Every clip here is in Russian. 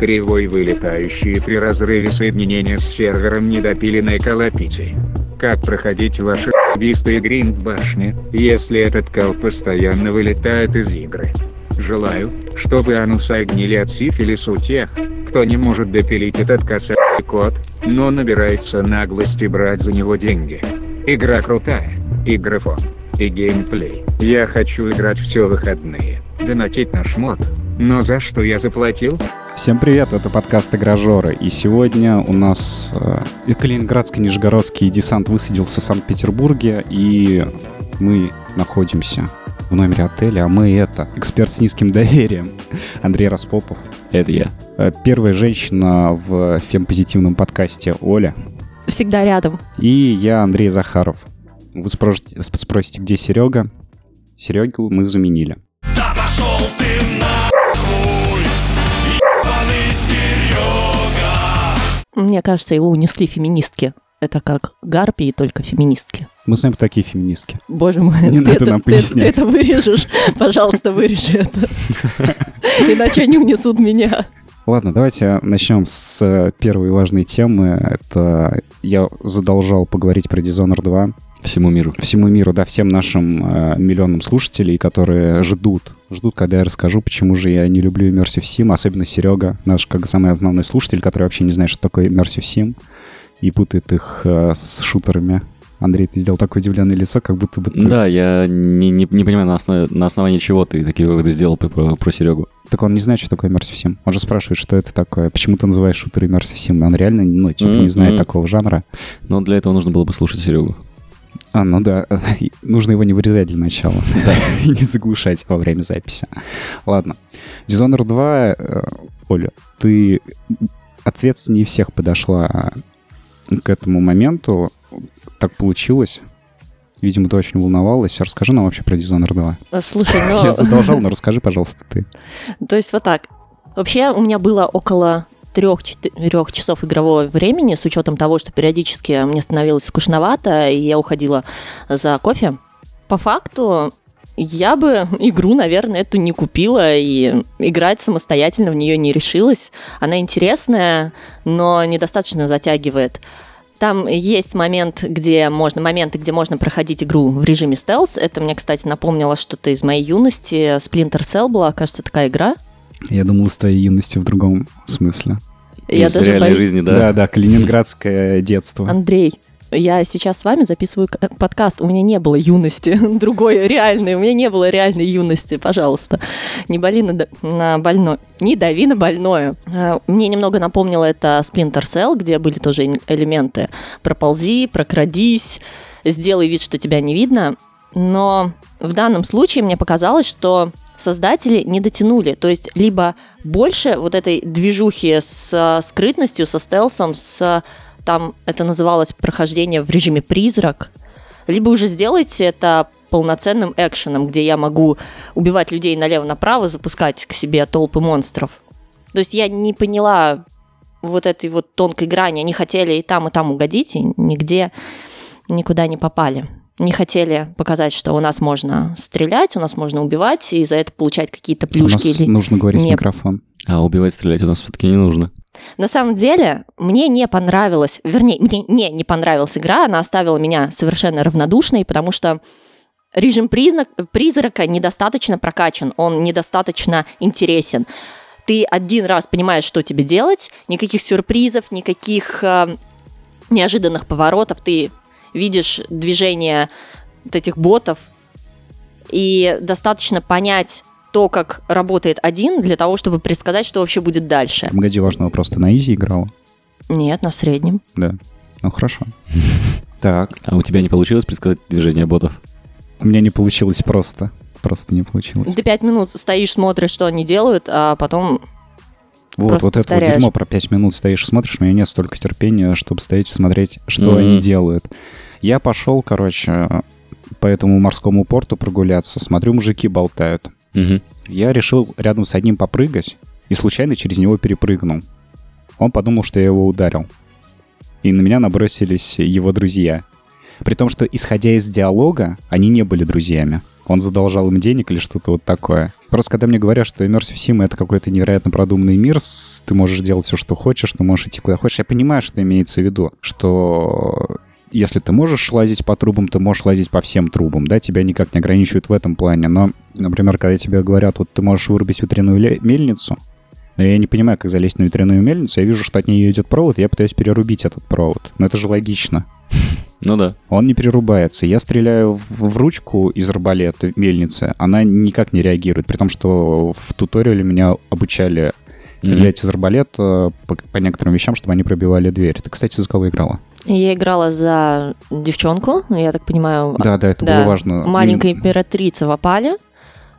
кривой вылетающие при разрыве соединения с сервером недопиленной колопити. Как проходить ваши и гринд башни, если этот кал постоянно вылетает из игры? Желаю, чтобы анусы гнили от сифилиса у тех, кто не может допилить этот косой код, но набирается наглости брать за него деньги. Игра крутая, и графон, и геймплей. Я хочу играть все выходные, донатить наш мод. Но за что я заплатил? Всем привет, это подкаст Игражоры, и сегодня у нас э, Калининградско-Нижегородский десант высадился в Санкт-Петербурге, и мы находимся в номере отеля, а мы это эксперт с низким доверием Андрей Распопов. Это я. Э, Первая женщина в фемпозитивном подкасте Оля. Всегда рядом. И я Андрей Захаров. Вы спросите, спросите где Серега? Серегу мы заменили. Да пошел ты Мне кажется, его унесли феминистки. Это как гарпии, только феминистки. Мы знаем, кто такие феминистки. Боже мой, Не ты надо это, нам ты- пояснять. Ты, это вырежешь. Пожалуйста, вырежи это. Иначе они унесут меня. Ладно, давайте начнем с первой важной темы. Это я задолжал поговорить про Dishonored 2 Всему миру. всему миру, да, всем нашим э, миллионам слушателей, которые ждут, ждут, когда я расскажу, почему же я не люблю Immersive Sim, особенно Серега, наш как самый основной слушатель, который вообще не знает, что такое Immersive Sim, и путает их э, с шутерами. Андрей, ты сделал такое удивленное лицо, как будто бы ты... Да, я не, не, не понимаю, на, основе, на основании чего ты такие выводы сделал про, про, Серегу. Так он не знает, что такое Immersive Sim. Он же спрашивает, что это такое. Почему ты называешь шутер Immersive Sim? Он реально, ну, типа, не знает такого жанра. Но для этого нужно было бы слушать Серегу. А, ну да, нужно его не вырезать для начала. И не заглушать во время записи. Ладно. Dishonored 2, э, Оля, ты ответственнее всех подошла к этому моменту. Так получилось. Видимо, ты очень волновалась. Расскажи нам вообще про Dishonored 2. Э, Слушай, Я ну, задолжал, но расскажи, пожалуйста, ты. то есть вот так. Вообще у меня было около трех-четырех часов игрового времени, с учетом того, что периодически мне становилось скучновато, и я уходила за кофе. По факту, я бы игру, наверное, эту не купила и играть самостоятельно в нее не решилась. Она интересная, но недостаточно затягивает. Там есть момент, где можно, моменты, где можно проходить игру в режиме стелс. Это мне, кстати, напомнило что-то из моей юности. Splinter Cell была, кажется, такая игра. Я думал, с твоей юности в другом смысле. Я Из даже реальной боюсь- жизни, да? Да, да, калининградское детство. Андрей, я сейчас с вами записываю подкаст. У меня не было юности, другой реальной. У меня не было реальной юности, пожалуйста. Не боли на, на больное. Не дави на больное. Э, Мне немного напомнило это Splinter Cell, где были тоже элементы проползи, прокрадись, сделай вид, что тебя не видно. Но в данном случае мне показалось, что создатели не дотянули. То есть либо больше вот этой движухи с э, скрытностью, со стелсом, с там это называлось прохождение в режиме призрак, либо уже сделайте это полноценным экшеном, где я могу убивать людей налево-направо, запускать к себе толпы монстров. То есть я не поняла вот этой вот тонкой грани. Они хотели и там, и там угодить, и нигде никуда не попали. Не хотели показать, что у нас можно стрелять, у нас можно убивать, и за это получать какие-то У плюшки. нас или- нужно говорить в не- микрофон. А убивать, стрелять у нас все-таки не нужно. На самом деле, мне не понравилось, вернее, мне не, не понравилась игра, она оставила меня совершенно равнодушной, потому что режим признак, призрака недостаточно прокачан, он недостаточно интересен. Ты один раз понимаешь, что тебе делать, никаких сюрпризов, никаких э, неожиданных поворотов, ты видишь движение вот этих ботов, и достаточно понять то, как работает один, для того, чтобы предсказать, что вообще будет дальше. Погоди, важный вопрос. Ты на изи играла? Нет, на среднем. Да. Ну, хорошо. Так. А у тебя не получилось предсказать движение ботов? У меня не получилось просто. Просто не получилось. Ты пять минут стоишь, смотришь, что они делают, а потом... Вот, просто вот это вот повторяешь. дерьмо про 5 минут стоишь и смотришь, у меня нет столько терпения, чтобы стоять и смотреть, что Мгм. они делают. Я пошел, короче, по этому морскому порту прогуляться, смотрю, мужики болтают. Мгм. Я решил рядом с одним попрыгать и случайно через него перепрыгнул. Он подумал, что я его ударил. И на меня набросились его друзья. При том, что, исходя из диалога, они не были друзьями. Он задолжал им денег или что-то вот такое. Просто когда мне говорят, что Immersive Sim — это какой-то невероятно продуманный мир, ты можешь делать все, что хочешь, ты можешь идти куда хочешь, я понимаю, что имеется в виду, что если ты можешь лазить по трубам, ты можешь лазить по всем трубам, да, тебя никак не ограничивают в этом плане. Но, например, когда тебе говорят, вот ты можешь вырубить ветряную мельницу, но я не понимаю, как залезть на ветряную мельницу, я вижу, что от нее идет провод, я пытаюсь перерубить этот провод. Но это же логично. Ну да. Он не перерубается. Я стреляю в, в ручку из арбалета мельницы, она никак не реагирует, при том, что в туториале меня обучали стрелять из арбалета по, по некоторым вещам, чтобы они пробивали дверь. Ты, кстати, за кого играла? Я играла за девчонку, я так понимаю, Да, да, это да, было важно. маленькая императрица в опале.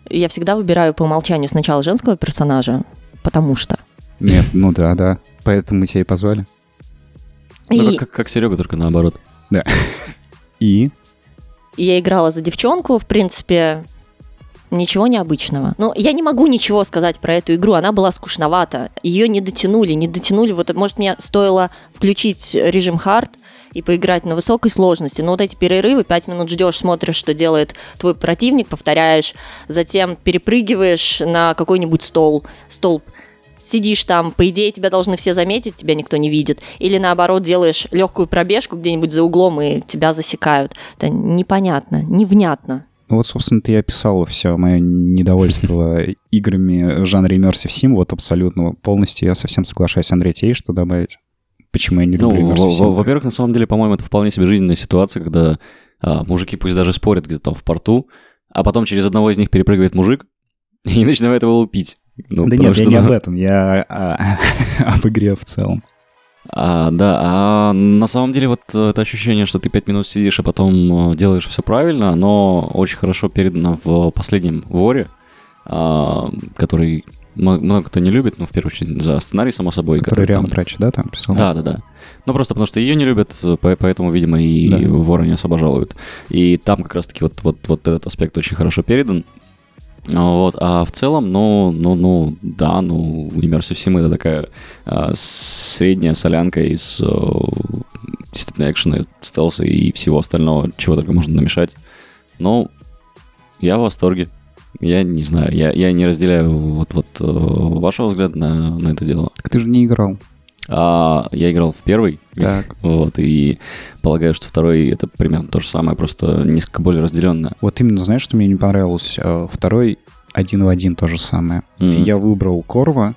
Я всегда выбираю по умолчанию сначала женского персонажа, потому что. Нет, ну да, да. Поэтому тебя и позвали. Ну, И как, как Серега, только наоборот. И? я играла за девчонку, в принципе, ничего необычного. Но я не могу ничего сказать про эту игру, она была скучновата. Ее не дотянули, не дотянули. Вот, может, мне стоило включить режим хард и поиграть на высокой сложности. Но вот эти перерывы, пять минут ждешь, смотришь, что делает твой противник, повторяешь, затем перепрыгиваешь на какой-нибудь стол, столб, сидишь там, по идее тебя должны все заметить, тебя никто не видит. Или наоборот делаешь легкую пробежку где-нибудь за углом и тебя засекают. Это непонятно, невнятно. Ну вот, собственно, ты и описала все мое недовольство играми в жанре Immersive Sim. Вот абсолютно полностью я совсем соглашаюсь. Андрей, тебе есть что добавить? Почему я не Ну, люблю во- Immersive Sim? во-первых, на самом деле, по-моему, это вполне себе жизненная ситуация, когда а, мужики пусть даже спорят где-то там в порту, а потом через одного из них перепрыгивает мужик и начинает его лупить. Ну, Да нет, я что, не ну, об этом, я а, об игре в целом. А, да, а на самом деле вот э, это ощущение, что ты пять минут сидишь, а потом э, делаешь все правильно, оно очень хорошо передано в последнем воре, а, который много кто не любит, ну, в первую очередь, за сценарий, само собой. Который Риан там- Трачи, да, там писал? Да, да, да. Ну, просто потому что ее не любят, э, по- поэтому, видимо, и Да. воры не особо жалуют. И там как раз-таки вот, вот, вот этот аспект очень хорошо передан. Вот, а в целом, ну, ну, ну, да, ну, Immersive Sim это такая а, средняя солянка из э, действительно экшена, стелса и всего остального, чего только можно намешать. Ну, я в восторге. Я не знаю, я, я не разделяю вот, вот э, вашего взгляда на, на это дело. Так ты же не играл. А, я играл в первый, Так. вот, и полагаю, что второй это примерно то же самое, просто несколько более разделенное. Вот именно, знаешь, что мне не понравилось? Э, Второй один в один то же самое. Мгм. Я выбрал Корва.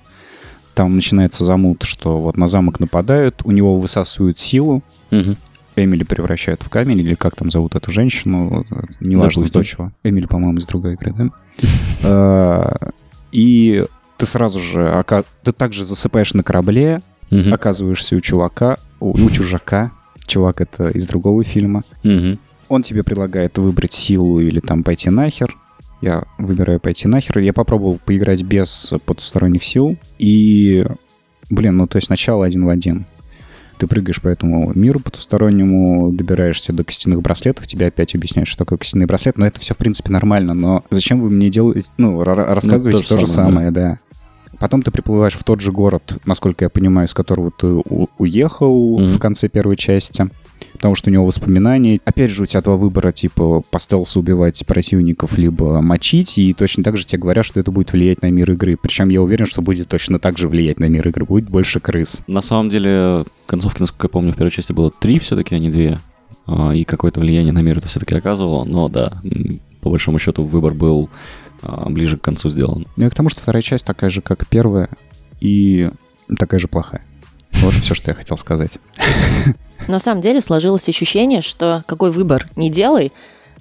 Там начинается замут, что вот на замок нападают, у него высасывают силу, Мгм. Эмили превращают в камень, или как там зовут эту женщину, неважно, Допустим. чего. Эмили, по-моему, из другой игры, да? Э, И ты сразу же, ты также засыпаешь на корабле, Мгм. оказываешься у чувака, у, у чужака. Чувак это из другого фильма. Мгм. Он тебе предлагает выбрать силу или там пойти нахер. Я выбираю пойти нахер. Я попробовал поиграть без потусторонних сил. И, блин, ну то есть сначала один в один. Ты прыгаешь по этому миру потустороннему, добираешься до костяных браслетов, тебе опять объясняют, что такое костяный браслет, но это все, в принципе, нормально, но зачем вы мне делаете, ну, ра- рассказываете то то же же самое, самое, да. Потом ты приплываешь в тот же город, насколько я понимаю, из которого ты уехал Мгм. в конце первой части, потому что у него воспоминания. Опять же, у тебя два выбора, типа по стелсу убивать противников, либо мочить, и точно так же тебе говорят, что это будет влиять на мир игры. Причем я уверен, что будет точно так же влиять на мир игры, будет больше крыс. На самом деле, концовки, насколько я помню, в первой части было три все-таки, а не две. А, И какое-то влияние на мир это все-таки оказывало. Но да, по большому счету выбор был ближе к концу сделан. Ну и к тому, что вторая часть такая же, как первая, и такая же плохая. Вот все, что я хотел сказать. На самом деле сложилось ощущение, что какой выбор не делай,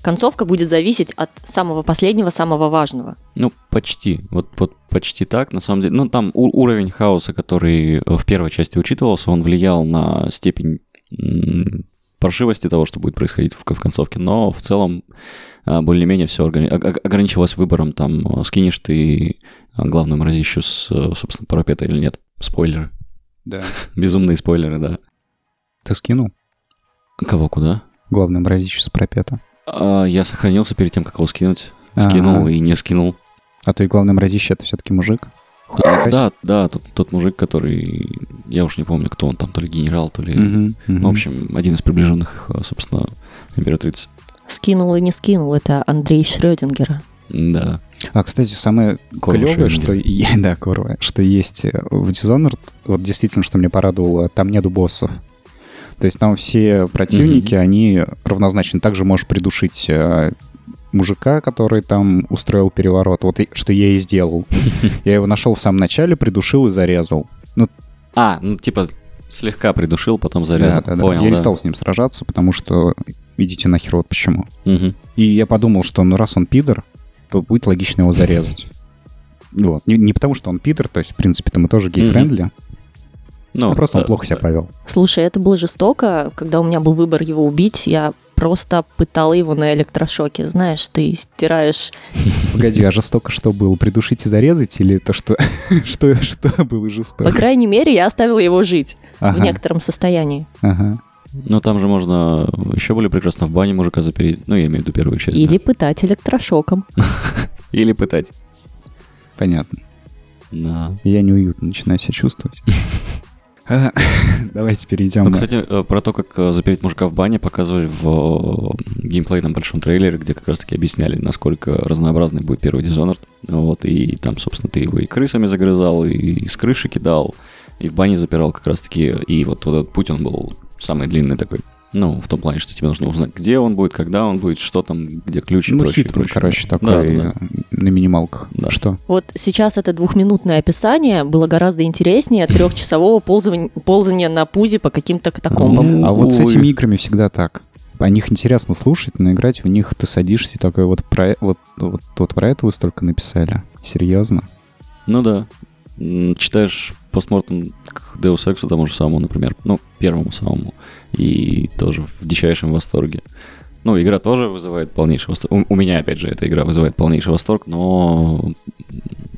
концовка будет зависеть от самого последнего, самого важного. Ну, почти. Вот, вот почти так, на самом деле. Ну, там у- уровень хаоса, который в первой части учитывался, он влиял на степень м, паршивости того, что будет происходить в, в концовке. Но в целом а, более-менее все ограничивалось выбором. Там а, скинешь ты а, главную мразищу с, собственно, парапета или нет. Спойлеры. Да. Безумные спойлеры, да. Ты скинул? Кого куда? Главное, мразище с пропета. А, я сохранился перед тем, как его скинуть. Скинул и не скинул. А то и главное мразище это все-таки мужик. А, да, да, тот, тот мужик, который... Я уж не помню, кто он там, то ли генерал, то ли... Мгм. Ну, в общем, один из приближенных, собственно, императрицы. Скинул и не скинул, это Андрей Шрёдингера. Да. А, кстати, самое клевое, что, да, корва, что есть э, в Dishonored, вот действительно, что меня порадовало, там нету боссов. То есть там все противники, они равнозначны. Также можешь придушить э, мужика, который там устроил переворот. Вот и- что я и сделал. Я его нашел в самом начале, придушил и зарезал. Ну, А, ну типа слегка придушил, потом зарезал. да, да. Понял, Я не да. стал с ним сражаться, потому что идите нахер, вот почему. Мгм. И я подумал, что ну раз он пидор, то будет логично его зарезать. Вот. Не, не потому, что он пидор, то есть, в принципе-то мы тоже gay-friendly, Ну, а просто он да, плохо себя да. повел. Слушай, это было жестоко. Когда у меня был выбор его убить, я просто пытала его на электрошоке. Знаешь, ты стираешь... Погоди, а жестоко что было? Придушить и зарезать или то, что, что, что было По жестоко? крайней мере, я оставила его жить в Ага, некотором состоянии. ага. Ну, там же можно еще более прекрасно в бане мужика запереть. Ну, я имею в виду первую часть. Или да. пытать электрошоком. Или пытать. Понятно. Да. Я неуютно начинаю себя чувствовать. А, Давайте перейдем Ну, кстати, э, про то, как э, запереть мужика в бане, показывали в э, геймплейном большом трейлере, где как раз-таки объясняли, насколько разнообразный будет первый Dishonored. Вот, и там, собственно, ты его и крысами загрызал, и с крыши кидал, и в бане запирал как раз-таки. И вот, вот этот путь, он был самый длинный такой. Ну, в том плане, что тебе нужно узнать, где он будет, когда он будет, что там, где ключ и Ну, прочее, хитрый, прочее. короче, такой да, да. э, на минималках. Да. Что? Вот сейчас это двухминутное описание было гораздо интереснее трехчасового ползания, ползания на пузе по каким-то катакомбам. А вот с этими играми всегда так. О них интересно слушать, но играть в них ты садишься и такой, вот про, вот, вот, вот про это вы столько написали. Серьезно? Ну да. Читаешь постмортом к Deus Ex, тому же самому, например, ну, первому самому, и тоже в дичайшем восторге. Ну, игра тоже вызывает полнейший восторг. У, у меня, опять же, эта игра вызывает полнейший восторг, но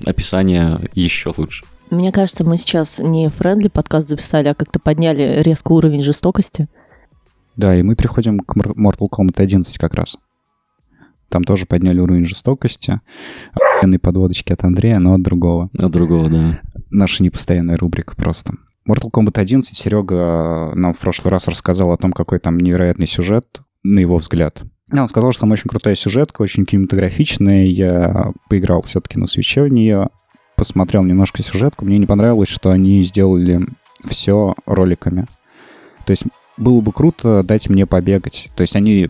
описание еще лучше. Мне кажется, мы сейчас не френдли подкаст записали, а как-то подняли резко уровень жестокости. Да, и мы приходим к Mortal Kombat 11 как раз. Там тоже подняли уровень жестокости. Охуенные подводочки от Андрея, но от другого. От другого, да. Наша непостоянная рубрика просто. Mortal Kombat 11 Серега нам в прошлый раз рассказал о том, какой там невероятный сюжет, на его взгляд. Он сказал, что там очень крутая сюжетка, очень кинематографичная. Я поиграл все-таки на свече в нее, посмотрел немножко сюжетку. Мне не понравилось, что они сделали все роликами. То есть было бы круто дать мне побегать. То есть они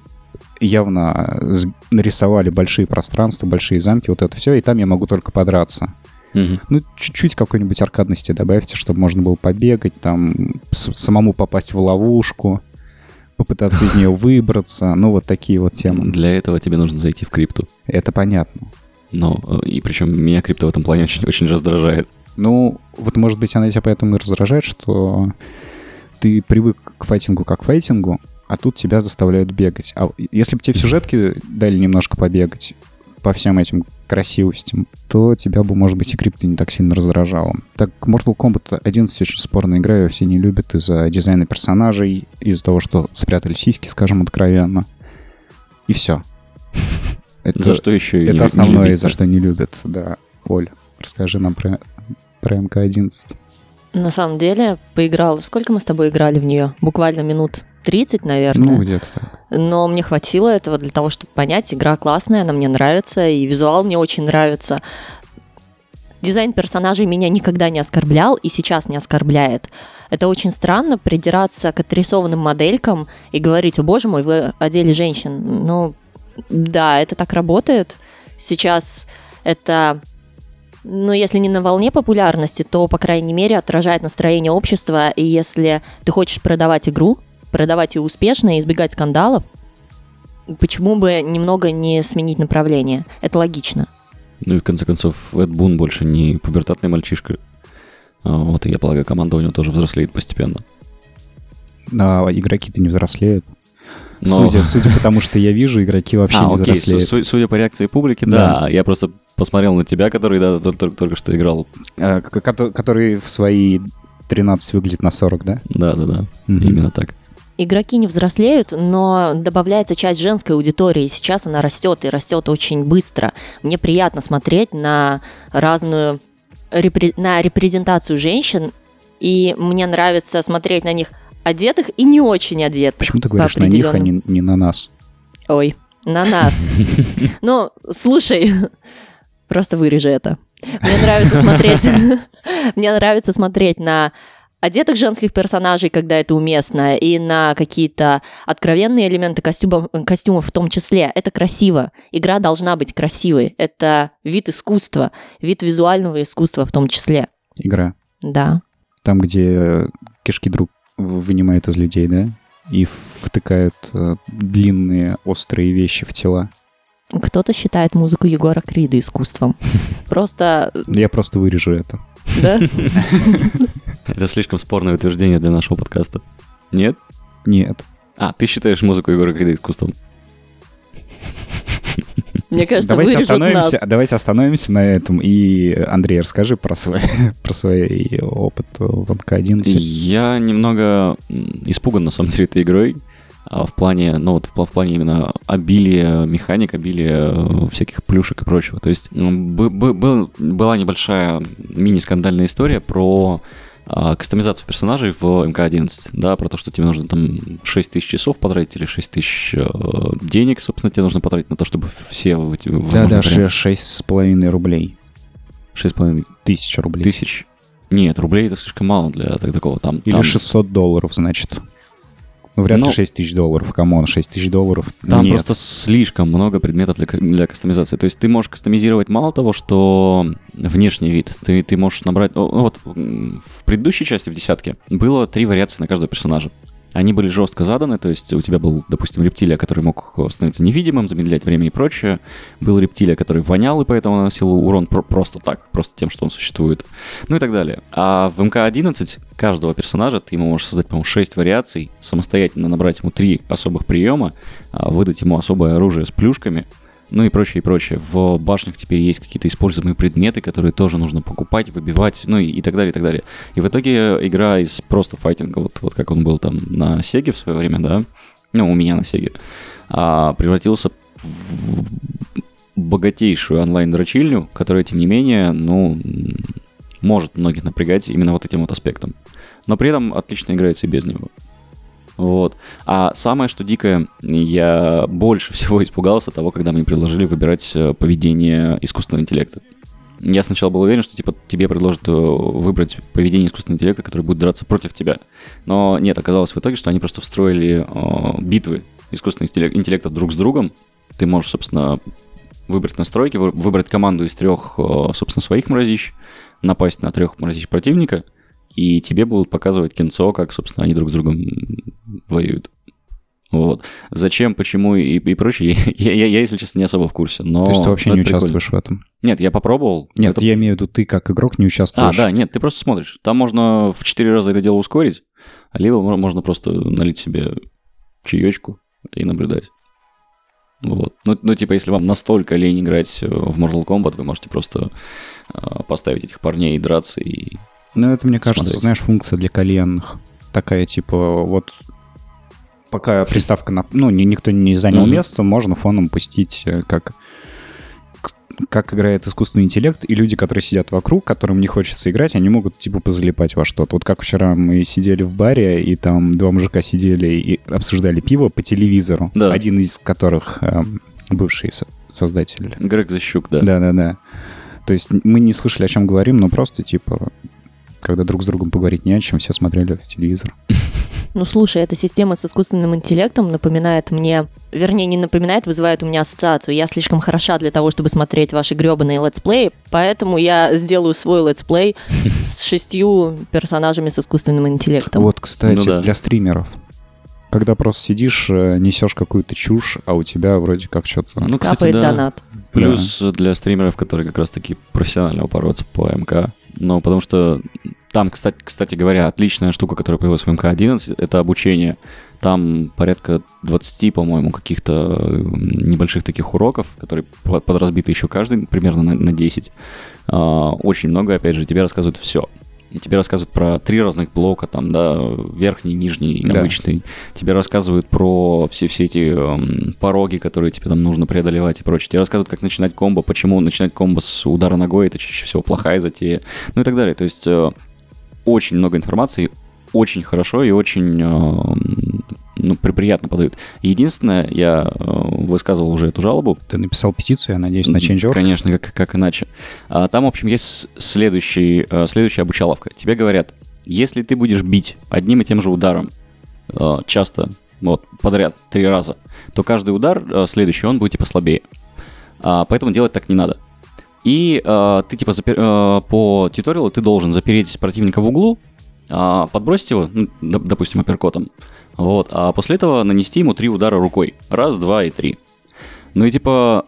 явно с- нарисовали большие пространства, большие замки, вот это все, и там я могу только подраться. Ну, чуть-чуть какой-нибудь аркадности добавьте, чтобы можно было побегать, там, самому попасть в ловушку, попытаться из нее выбраться, ну, вот такие вот темы. Для этого тебе нужно зайти в крипту. Это понятно. Но, э, и причем меня крипто в этом плане очень, очень раздражает. Ну, вот, может быть, она тебя поэтому и раздражает, что ты привык к файтингу как к файтингу, а тут тебя заставляют бегать. А если бы тебе в сюжетке дали немножко побегать по всем этим красивостям, то тебя бы, может быть, и крипто не так сильно раздражало. Так, Mortal Kombat 11 очень спорная игра, ее все не любят из-за дизайна персонажей, из-за того, что спрятали сиськи, скажем откровенно. И все. Это, За что еще и это не- не основное, любить-то? за что не любят, да. Оль, расскажи нам про, про МК-11. На самом деле, поиграл... Сколько мы с тобой играли в нее? Буквально минут 30, наверное. Ну, где-то так. Но мне хватило этого для того, чтобы понять, игра классная, она мне нравится, и визуал мне очень нравится. Дизайн персонажей меня никогда не оскорблял и сейчас не оскорбляет. Это очень странно придираться к отрисованным моделькам и говорить, о боже мой, вы одели женщин. Ну, да, это так работает. Сейчас это, ну, если не на волне популярности, то, по крайней мере, отражает настроение общества. И если ты хочешь продавать игру, продавать ее успешно и избегать скандалов, почему бы немного не сменить направление? Это логично. Ну и в конце концов, Эд Бун больше не пубертатный мальчишка. А, Вот, и я полагаю, команда у него тоже взрослеет постепенно. А игроки-то не взрослеют. Но- Судя, судя по тому, что я вижу, игроки вообще а, не окей, взрослеют. су- судя по реакции публики, Да. да. Я просто посмотрел на тебя, который да, только, только, только что играл. А, который в свои 13 выглядит на 40, да? Да, да, да. Мгм. Именно так. Игроки не взрослеют, но добавляется часть женской аудитории. Сейчас она растет и растет очень быстро. Мне приятно смотреть на разную репре- на репрезентацию женщин, и мне нравится смотреть на них одетых и не очень одетых. Почему ты говоришь на них, а не, не на нас? Ой, на нас. Ну, слушай, Просто вырежи это. Мне нравится смотреть... Мне нравится смотреть на одетых женских персонажей, когда это уместно, и на какие-то откровенные элементы костюмов, костюмов в том числе. Это красиво. Игра должна быть красивой. Это вид искусства, вид визуального искусства в том числе. Игра. Да. Там, где кишки друг вынимают из людей, да? И втыкают э, длинные острые вещи в тела. Кто-то считает музыку Егора Крида искусством. Просто, Я просто вырежу это. да? Это слишком спорное утверждение для нашего подкаста. Нет? Нет. А, ты считаешь музыку Егора Крида искусством? Мне кажется, давайте вырежут нас. остановимся, давайте остановимся на этом. И, Андрей, расскажи про свой, про свой опыт в МК-11. Я немного испуган, на самом деле, этой игрой. а, В плане, ну вот в пла- в плане именно обилия механик, обилия э, всяких плюшек и прочего. То есть был- была небольшая мини-скандальная история про кастомизацию персонажей в МК-11, да, про то, что тебе нужно там 6 тысяч часов потратить или 6 тысяч э, денег, собственно, тебе нужно потратить на то, чтобы все. Да-да, шесть с половиной рублей. 6,5 Тысяча рублей. тысяч. Нет, рублей это слишком мало для так- такого. Там, Или там- 600 долларов, значит. Ну, вряд ли Ну, 6 тысяч долларов. Come on, 6 тысяч долларов. Там Нет. просто слишком много предметов для, для кастомизации. То есть ты можешь кастомизировать мало того, что внешний вид. Ты, ты можешь набрать... ну Вот в предыдущей части, в десятке, было три вариации на каждого персонажа. Они были жестко заданы, то есть у тебя был, допустим, рептилия, который мог становиться невидимым, замедлять время и прочее. Был рептилия, который вонял и поэтому наносил урон про- просто так, просто тем, что он существует. Ну и так далее. А в МК-11 каждого персонажа ты ему можешь создать, по-моему, 6 вариаций, самостоятельно набрать ему три особых приема, а, выдать ему особое оружие с плюшками, ну и прочее, и прочее. В башнях теперь есть какие-то используемые предметы, которые тоже нужно покупать, выбивать, ну и, и так далее, и так далее. И в итоге игра из просто файтинга, вот, вот как он был там на Сеге в свое время, да, ну, у меня на Сеге, а, превратился в богатейшую онлайн-дрочильню, которая, тем не менее, ну, может многих напрягать именно вот этим вот аспектом. Но при этом отлично играется и без него. Вот. А самое, что дикое, я больше всего испугался того, когда мне предложили выбирать э, поведение искусственного интеллекта. Я сначала был уверен, что типа тебе предложат э, выбрать поведение искусственного интеллекта, который будет драться против тебя. Но нет, оказалось в итоге, что они просто встроили э, битвы искусственного интеллек- интеллекта друг с другом. Ты можешь, собственно, выбрать настройки, вы- выбрать команду из трех, э, собственно, своих мразищ, напасть на трех мразищ противника, и тебе будут показывать кинцо, как, собственно, они друг с другом воюют. Вот. Зачем, почему и, и прочее, я, я, я, если честно, не особо в курсе. Но То есть ты вообще не прикольно. участвуешь в этом? Нет, я попробовал. Нет, Это- я имею в виду, ты как игрок не А, участвуешь. да, нет, ты просто смотришь. Там можно в 4 раза это дело ускорить, а либо мо- можно просто налить себе чаечку и наблюдать. Вот. Ну, ну, типа, если вам настолько лень играть э, в Mortal Kombat, вы можете просто э, поставить этих парней и драться и Ну, это, мне кажется, Смотреть. знаешь, функция для коленных. Такая, типа, вот пока приставка, на, ну, ни- никто не занял Мгм. место, можно фоном пустить, э, как, как играет искусственный интеллект, и люди, которые сидят вокруг, которым не хочется играть, они могут, типа, позалипать во что-то. Вот как вчера мы сидели в баре, и там два мужика сидели и обсуждали пиво по телевизору, Да. один из которых эм, бывший со- создатель Грег Защук, да. да-да-да. То есть мы не слышали, о чем говорим, но просто, типа, когда друг с другом поговорить не о чем, все смотрели в телевизор. Ну, слушай, эта система с искусственным интеллектом напоминает мне, вернее, не напоминает, вызывает у меня ассоциацию. Я слишком хороша для того, чтобы смотреть ваши гребаные летсплеи, поэтому я сделаю свой летсплей с шестью персонажами с искусственным интеллектом. Вот, кстати, Ну да. для стримеров. Когда просто сидишь, э, несешь какую-то чушь, а у тебя вроде как что-то... Ну, кстати, Капает да. донат. Плюс для стримеров, которые как раз-таки профессионально упоротся по МК. Ну, потому что там, кстати, кстати говоря, отличная штука, которая появилась в МК-11, это обучение. Там порядка 20, по-моему, каких-то небольших таких уроков, которые под- подразбиты еще каждый примерно на, на 10. А, Очень много, опять же, тебе рассказывают все. Тебе рассказывают про три разных блока, там, да, верхний, нижний, Да. обычный. Тебе рассказывают про все, все эти эм, пороги, которые тебе там нужно преодолевать и прочее. Тебе рассказывают, как начинать комбо, почему начинать комбо с удара ногой, это чаще всего плохая затея, ну и так далее. То есть э, очень много информации, очень хорошо и очень э, ну, при- приятно подают. Единственное, я э, высказывал уже эту жалобу. Ты написал петицию, я надеюсь, на Change.org? Конечно, как, как иначе. А, там, в общем, есть следующий, э, следующая обучаловка. Тебе говорят, если ты будешь бить одним и тем же ударом э, часто, вот, подряд, три раза, то каждый удар следующий, он будет, типа, слабее. А, поэтому делать так не надо. И э, ты, типа, запер- э, по туториалу ты должен запереть противника в углу, подбросить его, ну, доп- допустим, апперкотом, вот, а после этого нанести ему три удара рукой. Раз, два и три. Ну и типа,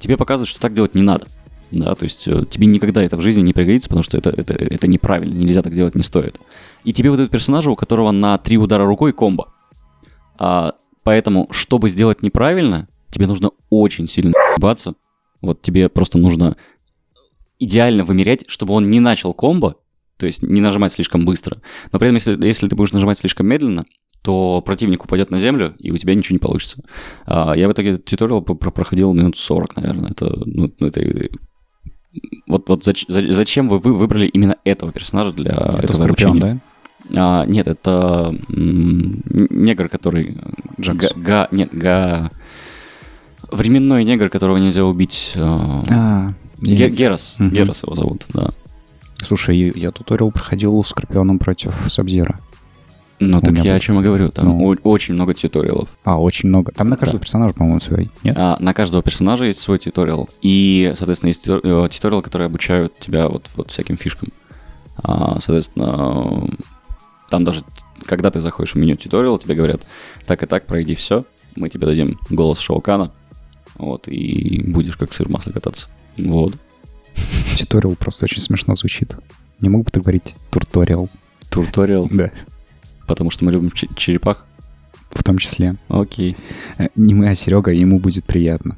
тебе показывают, что так делать не надо. Да, то есть э, тебе никогда это в жизни не пригодится, потому что это, это, это неправильно, нельзя так делать не стоит. И тебе выдают персонажа, у которого на три удара рукой комбо. А, поэтому, чтобы сделать неправильно, тебе нужно очень сильно ебаться. Вот тебе просто нужно идеально вымерять, чтобы он не начал комбо, то есть не нажимать слишком быстро. Но при этом, если, если ты будешь нажимать слишком медленно, то противник упадет на землю, и у тебя ничего не получится. А, я в итоге этот туториал про- про- проходил минут 40, наверное. Это, ну, ну, это, вот, вот зач- за- зачем вы, вы выбрали именно этого персонажа для Это этого Скорпион, обучения? да? А, нет, это негр, который... Джакс. Га, га- нет, га... Временной негр, которого нельзя убить. э, А, Ге- Герас. Мгм. Герас его зовут, да. Слушай, я, туториал проходил с Скорпионом против Сабзира. Ну, так я был. о чем и говорю. Там Ну. очень много туториалов. А, очень много. Там на каждого Да. персонажа, по-моему, свой. Нет? А, на каждого персонажа есть свой туториал. И, соответственно, есть тутор- э, которые обучают тебя вот, вот всяким фишкам. А, соответственно, э, там даже, когда ты заходишь в меню туториал, тебе говорят, так и так, пройди все, мы тебе дадим голос Шаукана, вот, и будешь как сыр в масле кататься. Вот. Туториал просто очень смешно звучит. Не мог бы ты говорить турториал? Туториал, Да. потому что мы любим че- черепах. В том числе. Окей. Э, Не мы, а Серега, ему будет приятно.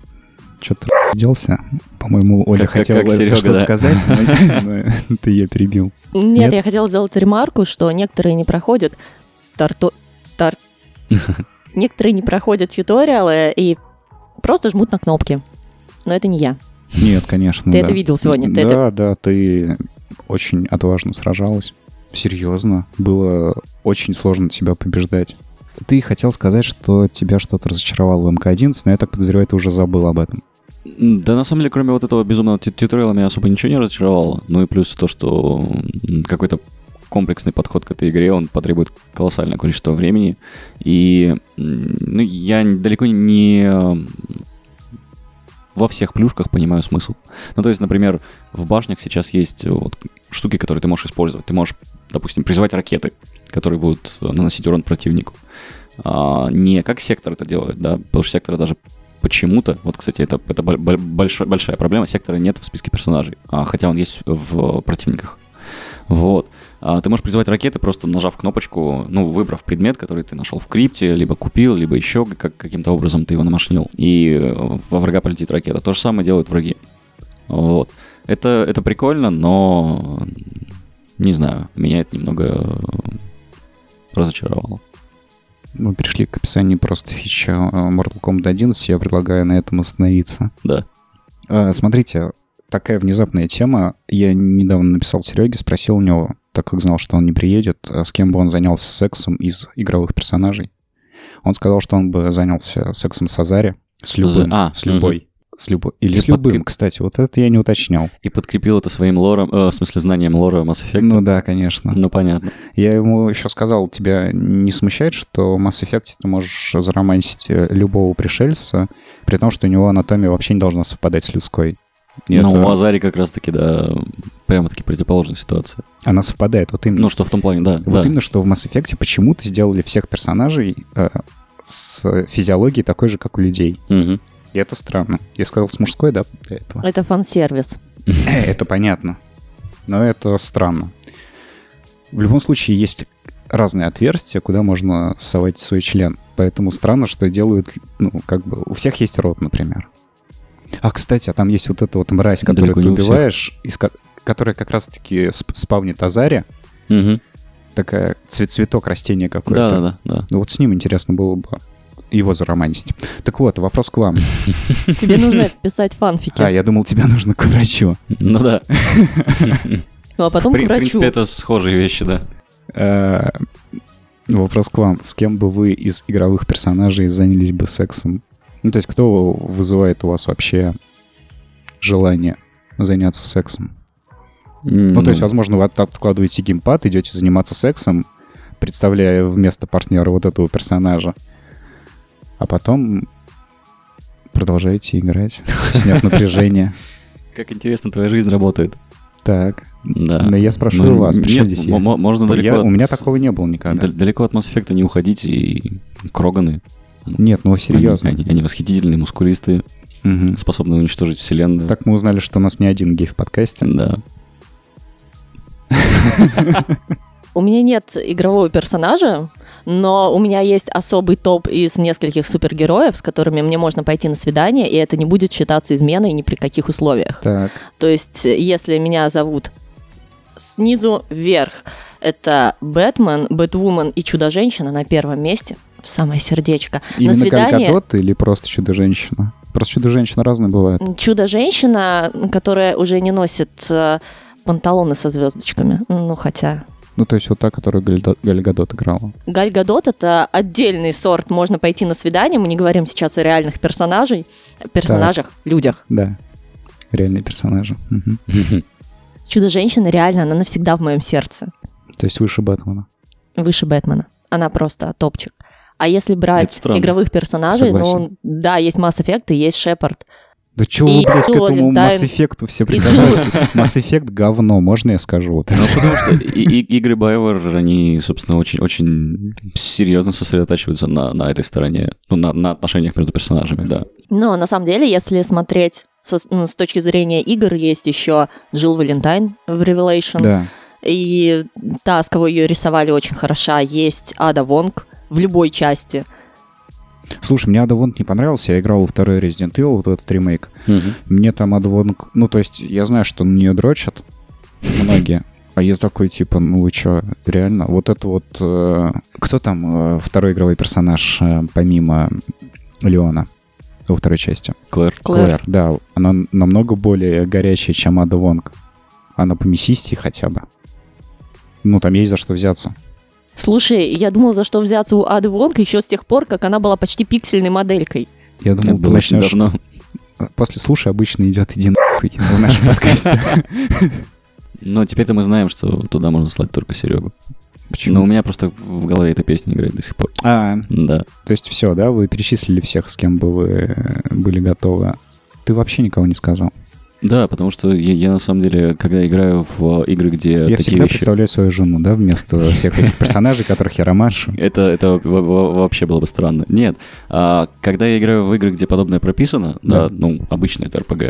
Что ты делся? По-моему, Оля Как- как- хотела как Серега, что-то да. сказать, но но ты ее перебил. Нет, Нет? я хотела сделать ремарку, что некоторые не проходят тарто... тар- Некоторые не проходят туториалы и просто жмут на кнопки. Но это не я. Нет, конечно, Ты да. это видел сегодня? Ты Да, это- да, ты очень отважно сражалась. Серьезно. Было очень сложно тебя побеждать. Ты хотел сказать, что тебя что-то разочаровало в МК-11, но я так подозреваю, ты уже забыл об этом. Да, на самом деле, кроме вот этого безумного тьюториала, меня особо ничего не разочаровало. Ну и плюс то, что какой-то комплексный подход к этой игре, он потребует колоссальное количество времени. И ну, я далеко не во всех плюшках понимаю смысл. Ну, то есть, например, в башнях сейчас есть вот штуки, которые ты можешь использовать. Ты можешь, допустим, призывать ракеты, которые будут э, наносить урон противнику. А, не как сектор это делает, да, потому что сектора даже почему-то, вот, кстати, это, это бо- бо- большой- большая проблема, сектора нет в списке персонажей, а, хотя он есть в противниках. Вот. А, ты можешь призывать ракеты, просто нажав кнопочку, ну, выбрав предмет, который ты нашел в крипте, либо купил, либо еще как, каким-то образом ты его намашнил, и э, во врага полетит ракета. То же самое делают враги. Вот. Это, это прикольно, но не знаю, меня это немного разочаровало. Мы пришли к описанию просто фича э, Mortal Kombat 11, я предлагаю на этом остановиться. Да. А, Смотрите, такая внезапная тема. Я недавно написал Сереге, спросил у него, так как знал, что он не приедет, а с кем бы он занялся сексом из игровых персонажей. Он сказал, что он бы занялся сексом с Азари, с любым, А, с любой. С любой. Или И с любым, подкреп- кстати, вот это я не уточнял. И подкрепил это своим лором, э, в смысле знанием лора Mass Effect. Ну да, конечно. Ну, понятно. Я ему еще сказал, тебя не смущает, что в Mass Effect ты можешь заромансить э, любого пришельца, при том, что у него анатомия вообще не должна совпадать с людской. И Но это- у Азари как раз-таки, да, прямо-таки противоположная ситуация. Она совпадает, вот именно. Ну, что в том плане, да. вот да. именно, что в Mass Effect почему-то сделали всех персонажей э, с физиологией такой же, как у людей. Мгм. И это странно. Я сказал с мужской, да, до этого. Это фан-сервис. Это понятно. Но это странно. В любом случае, есть разные отверстия, куда можно совать свой член. Поэтому странно, что делают, ну, как бы, у всех есть рот, например. А, кстати, а там есть вот эта вот мразь, которую Далеко ты убиваешь, из ко- которая как раз-таки сп- спавнит Азари, Мгм. такая цвет цветок растения какое-то. Да, да, да. Ну вот с ним интересно было бы его заромантить. Так вот, вопрос к вам. Тебе нужно писать фанфики. А, я думал, тебя нужно к врачу. Ну да. Ну, а потом При- к В врачу. принципе, это схожие вещи, да. Э, Вопрос к вам. С кем бы вы из игровых персонажей занялись бы сексом Ну, то есть кто вызывает у вас вообще желание заняться сексом? Ну, то есть, возможно, вы от- откладываете геймпад, идете заниматься сексом, представляя вместо партнера вот этого персонажа, а потом продолжаете играть, сняв напряжение. Как интересно твоя жизнь работает. Так, Да. но я спрошу Ну, вас, при чем нет, здесь я? мо- Можно Я- далеко... У меня от- такого не было никогда. дал- Далеко от Mass Effect не уходить и Кроганы. Нет, ну серьезно. Они, они- они восхитительные, мускулистые, Мгм. способны уничтожить вселенную. Так мы узнали, что у нас не один гей в подкасте. Да. У меня нет игрового персонажа, но у меня есть особый топ из нескольких супергероев, с которыми мне можно пойти на свидание, и это не будет считаться изменой ни при каких условиях. Так, То есть, если меня зовут снизу вверх, это Бэтмен, Бэтвумен и Чудо-женщина на первом месте, в самое сердечко. именно на свидание Галь-Гадот или просто Чудо-женщина? Просто Чудо-женщина разные бывают. Чудо-женщина, которая уже не носит э, панталоны со звездочками. Ну, хотя... Ну, то есть вот та, которую Галь- Галь-Гадот играла. Галь Гадот — это отдельный сорт. Можно пойти на свидание. Мы не говорим сейчас о реальных персонажей, персонажах, людях. Да, реальные персонажи. Чудо-женщина реально, она навсегда в моем сердце. То есть выше Бэтмена. Выше Бэтмена. Она просто топчик. А если брать игровых персонажей, Согласен. ну, да, есть Mass Effect и есть Шепард. Да чё И вы, блядь, к этому. Mass Effect все И прикасаетесь? Mass Effect говно, можно я скажу? Вот Ну, потому что игры BioWare, они, собственно, очень, очень серьезно сосредотачиваются на, на этой стороне, ну, на, на отношениях между персонажами, да. Но на самом деле, если смотреть со- ну, с точки зрения игр, есть еще Джилл Валентайн в Revelation. Да. И та, с кого ее рисовали, очень хороша. Есть Ада Вонг в любой части. Слушай, мне Ада Вонг не понравился, я играл во второй Resident Evil, вот этот ремейк. Мне там Ада Вонг... Ну, то есть, я знаю, что на нее дрочат многие. А я такой, типа, ну вы чё, реально? Вот это вот... э, Кто там э, второй игровой персонаж, э, помимо Леона во второй части? Клэр. Клэр. да. Она намного более горячая, чем Ада Вонг. Она по мясистей хотя бы. Ну, там есть за что взяться. Слушай, я думала, за что взяться у Ады Вонг еще с тех пор, как она была почти пиксельной моделькой. Я думал, Это ты было очень начнешь... давно. После слушай обычно идет «иди нахуй» в нашем подкасте. Но теперь-то мы знаем, что туда можно слать только Серегу. Почему? Но у меня просто в голове эта песня играет до сих пор. А, Да. то есть все, да? Вы перечислили всех, с кем бы вы э, были готовы. Ты вообще никого не сказал. Да, потому что я, я, на самом деле, когда играю в игры, где Я такие всегда вещи... представляю свою жену, да, вместо всех этих персонажей, которых я романшу. Это, это во- во- вообще было бы странно. Нет, а, когда я играю в игры, где подобное прописано, да, Да. ну, обычно это РПГ,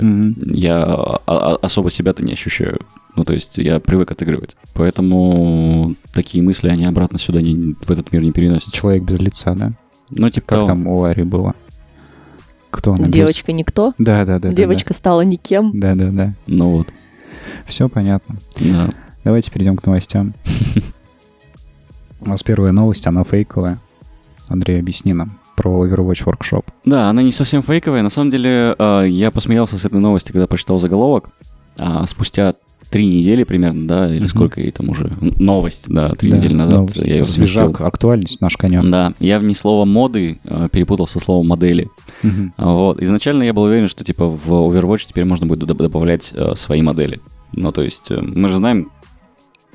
я а- а- особо себя-то не ощущаю. Ну, то есть я привык отыгрывать. Поэтому такие мысли, они обратно сюда не, в этот мир не переносятся. Человек без лица, да? Ну, типа Как того. там у Ари было? Кто она? Девочка никто, Да, да, да. да, девочка стала никем. Да, да, да. Ну вот. Все понятно. Да. Давайте перейдем к новостям. У нас первая новость, она фейковая. Андрей, объясни нам про Overwatch Workshop. Да, она не совсем фейковая. На самом деле, а, я посмеялся с этой новости, когда прочитал заголовок. А, Спустя три недели примерно, да, или Мгм. сколько ей там уже? Новость, да, три Да, недели назад. новость. Я ее Свежак, актуальность наш конек. Да, я в не слово моды а, перепутал со словом модели. А, Вот. Изначально я был уверен, что типа в Overwatch теперь можно будет доб- добавлять э, свои модели. Ну, то есть, э, мы же знаем,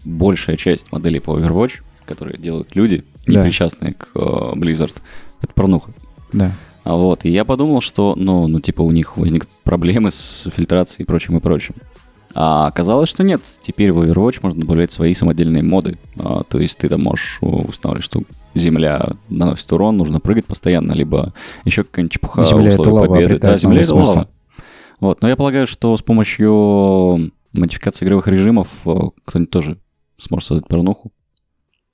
большая часть моделей по Overwatch, которые делают люди, не Да. причастные к э, Blizzard, это порнуха. Да. А вот, и я подумал, что, ну, ну, типа, у них возникнут проблемы с фильтрацией и прочим и прочим. А оказалось, что нет. Теперь в Overwatch можно добавлять свои самодельные моды. А, то есть ты там можешь устанавливать, что земля наносит урон, нужно прыгать постоянно, либо еще какая-нибудь чепуха Земля — это лава, победы. Да, земля это лава. Вот, но я полагаю, что с помощью модификации игровых режимов э, кто-нибудь тоже сможет создать порнуху.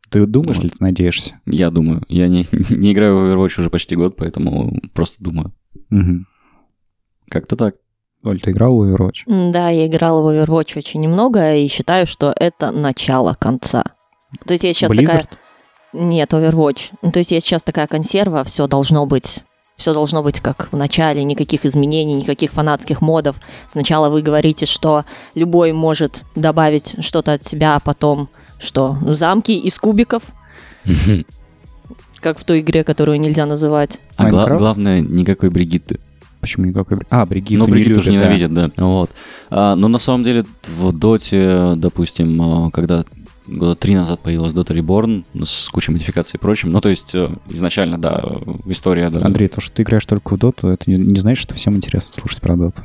Ты думаешь Вот. ли ты надеешься? Я думаю. Я не, не играю в Overwatch уже почти год, поэтому просто думаю. Мгм. Как-то так. Оль, ты играл в Overwatch? Да, я играла в Overwatch очень немного и считаю, что это начало конца. То есть я сейчас Blizzard? такая... Нет, Overwatch. Ну, То есть я сейчас такая консерва, все должно быть... Все должно быть как в начале, никаких изменений, никаких фанатских модов. Сначала вы говорите, что любой может добавить что-то от себя, а потом что? Замки из кубиков? как в той игре, которую нельзя называть. А гла- главное, никакой Бригитты. Почему никакой... А, Бригитту ну, не Бригитту любят, уже да. ненавидят, да. Вот. А, но на самом деле в Доте, допустим, а, когда года три назад появилась Dota Reborn с кучей модификаций и прочим, ну, то есть э, изначально, да, история, да, Андрей, то, что ты играешь только в доту, это не, не значит, что всем интересно слушать про доту.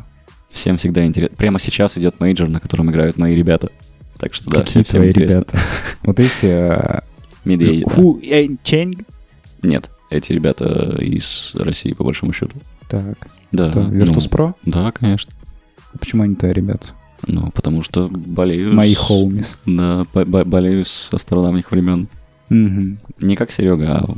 всем всегда интересно. Прямо сейчас идет мейджор, на котором играют мои ребята. Так что, да, Какие всем, всем твои интересно. ребята? Вот эти... э, Медведи, да. Ху Эн Чэнь? Нет, эти ребята из России, по большому счету. Так, Да. кто? ну, Virtus.pro? Да, конечно. Почему они твои ребята? Ну, потому что болею... Мои с- хоумис. Да, бо- бо- болею со стародавних времен. Мгм. Не как Серега, а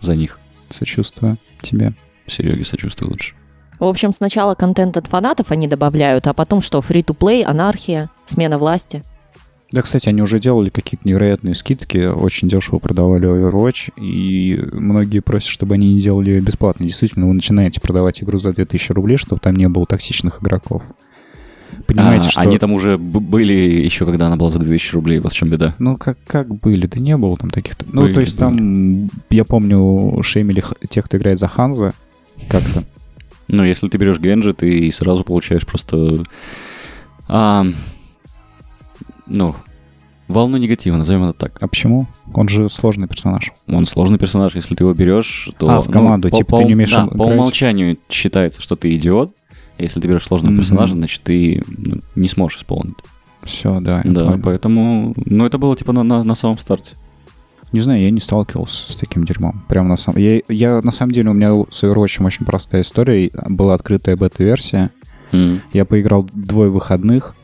за них. Сочувствую тебе. Сереге сочувствую лучше. В общем, сначала контент от фанатов они добавляют, а потом что, фри-то-плей, анархия, смена власти. Да, кстати, они уже делали какие-то невероятные скидки, очень дешево продавали Overwatch, и многие просят, чтобы они не делали ее бесплатно. Действительно, вы начинаете продавать игру за 2000 рублей, чтобы там не было токсичных игроков. Понимаете, А, что... Они там уже были еще, когда она была за 2000 рублей, вот в чем беда. Ну, как, как были? Да не было там таких... Ну, Были, то есть там, я помню, шеймили тех, кто играет за Ханза, как-то. Ну, если ты берешь Генджи, ты сразу получаешь просто... а, ну, волну негатива, назовем это так. А почему? Он же сложный персонаж. Он сложный персонаж, если ты его берешь, то... А, в команду, по- типа, по, ты не умеешь да, играть? по умолчанию считается, что ты идиот. Если ты берешь сложного Мгм. персонажа, значит, ты ну, не сможешь исполнить. Все, да. да, понял. поэтому... Ну, это было, типа, на, на, на самом старте. Не знаю, я не сталкивался с таким дерьмом. Прям на самом... Я, я, на самом деле, у меня с Overwatch очень простая история. Была открытая бета-версия. М. Я поиграл двое выходных.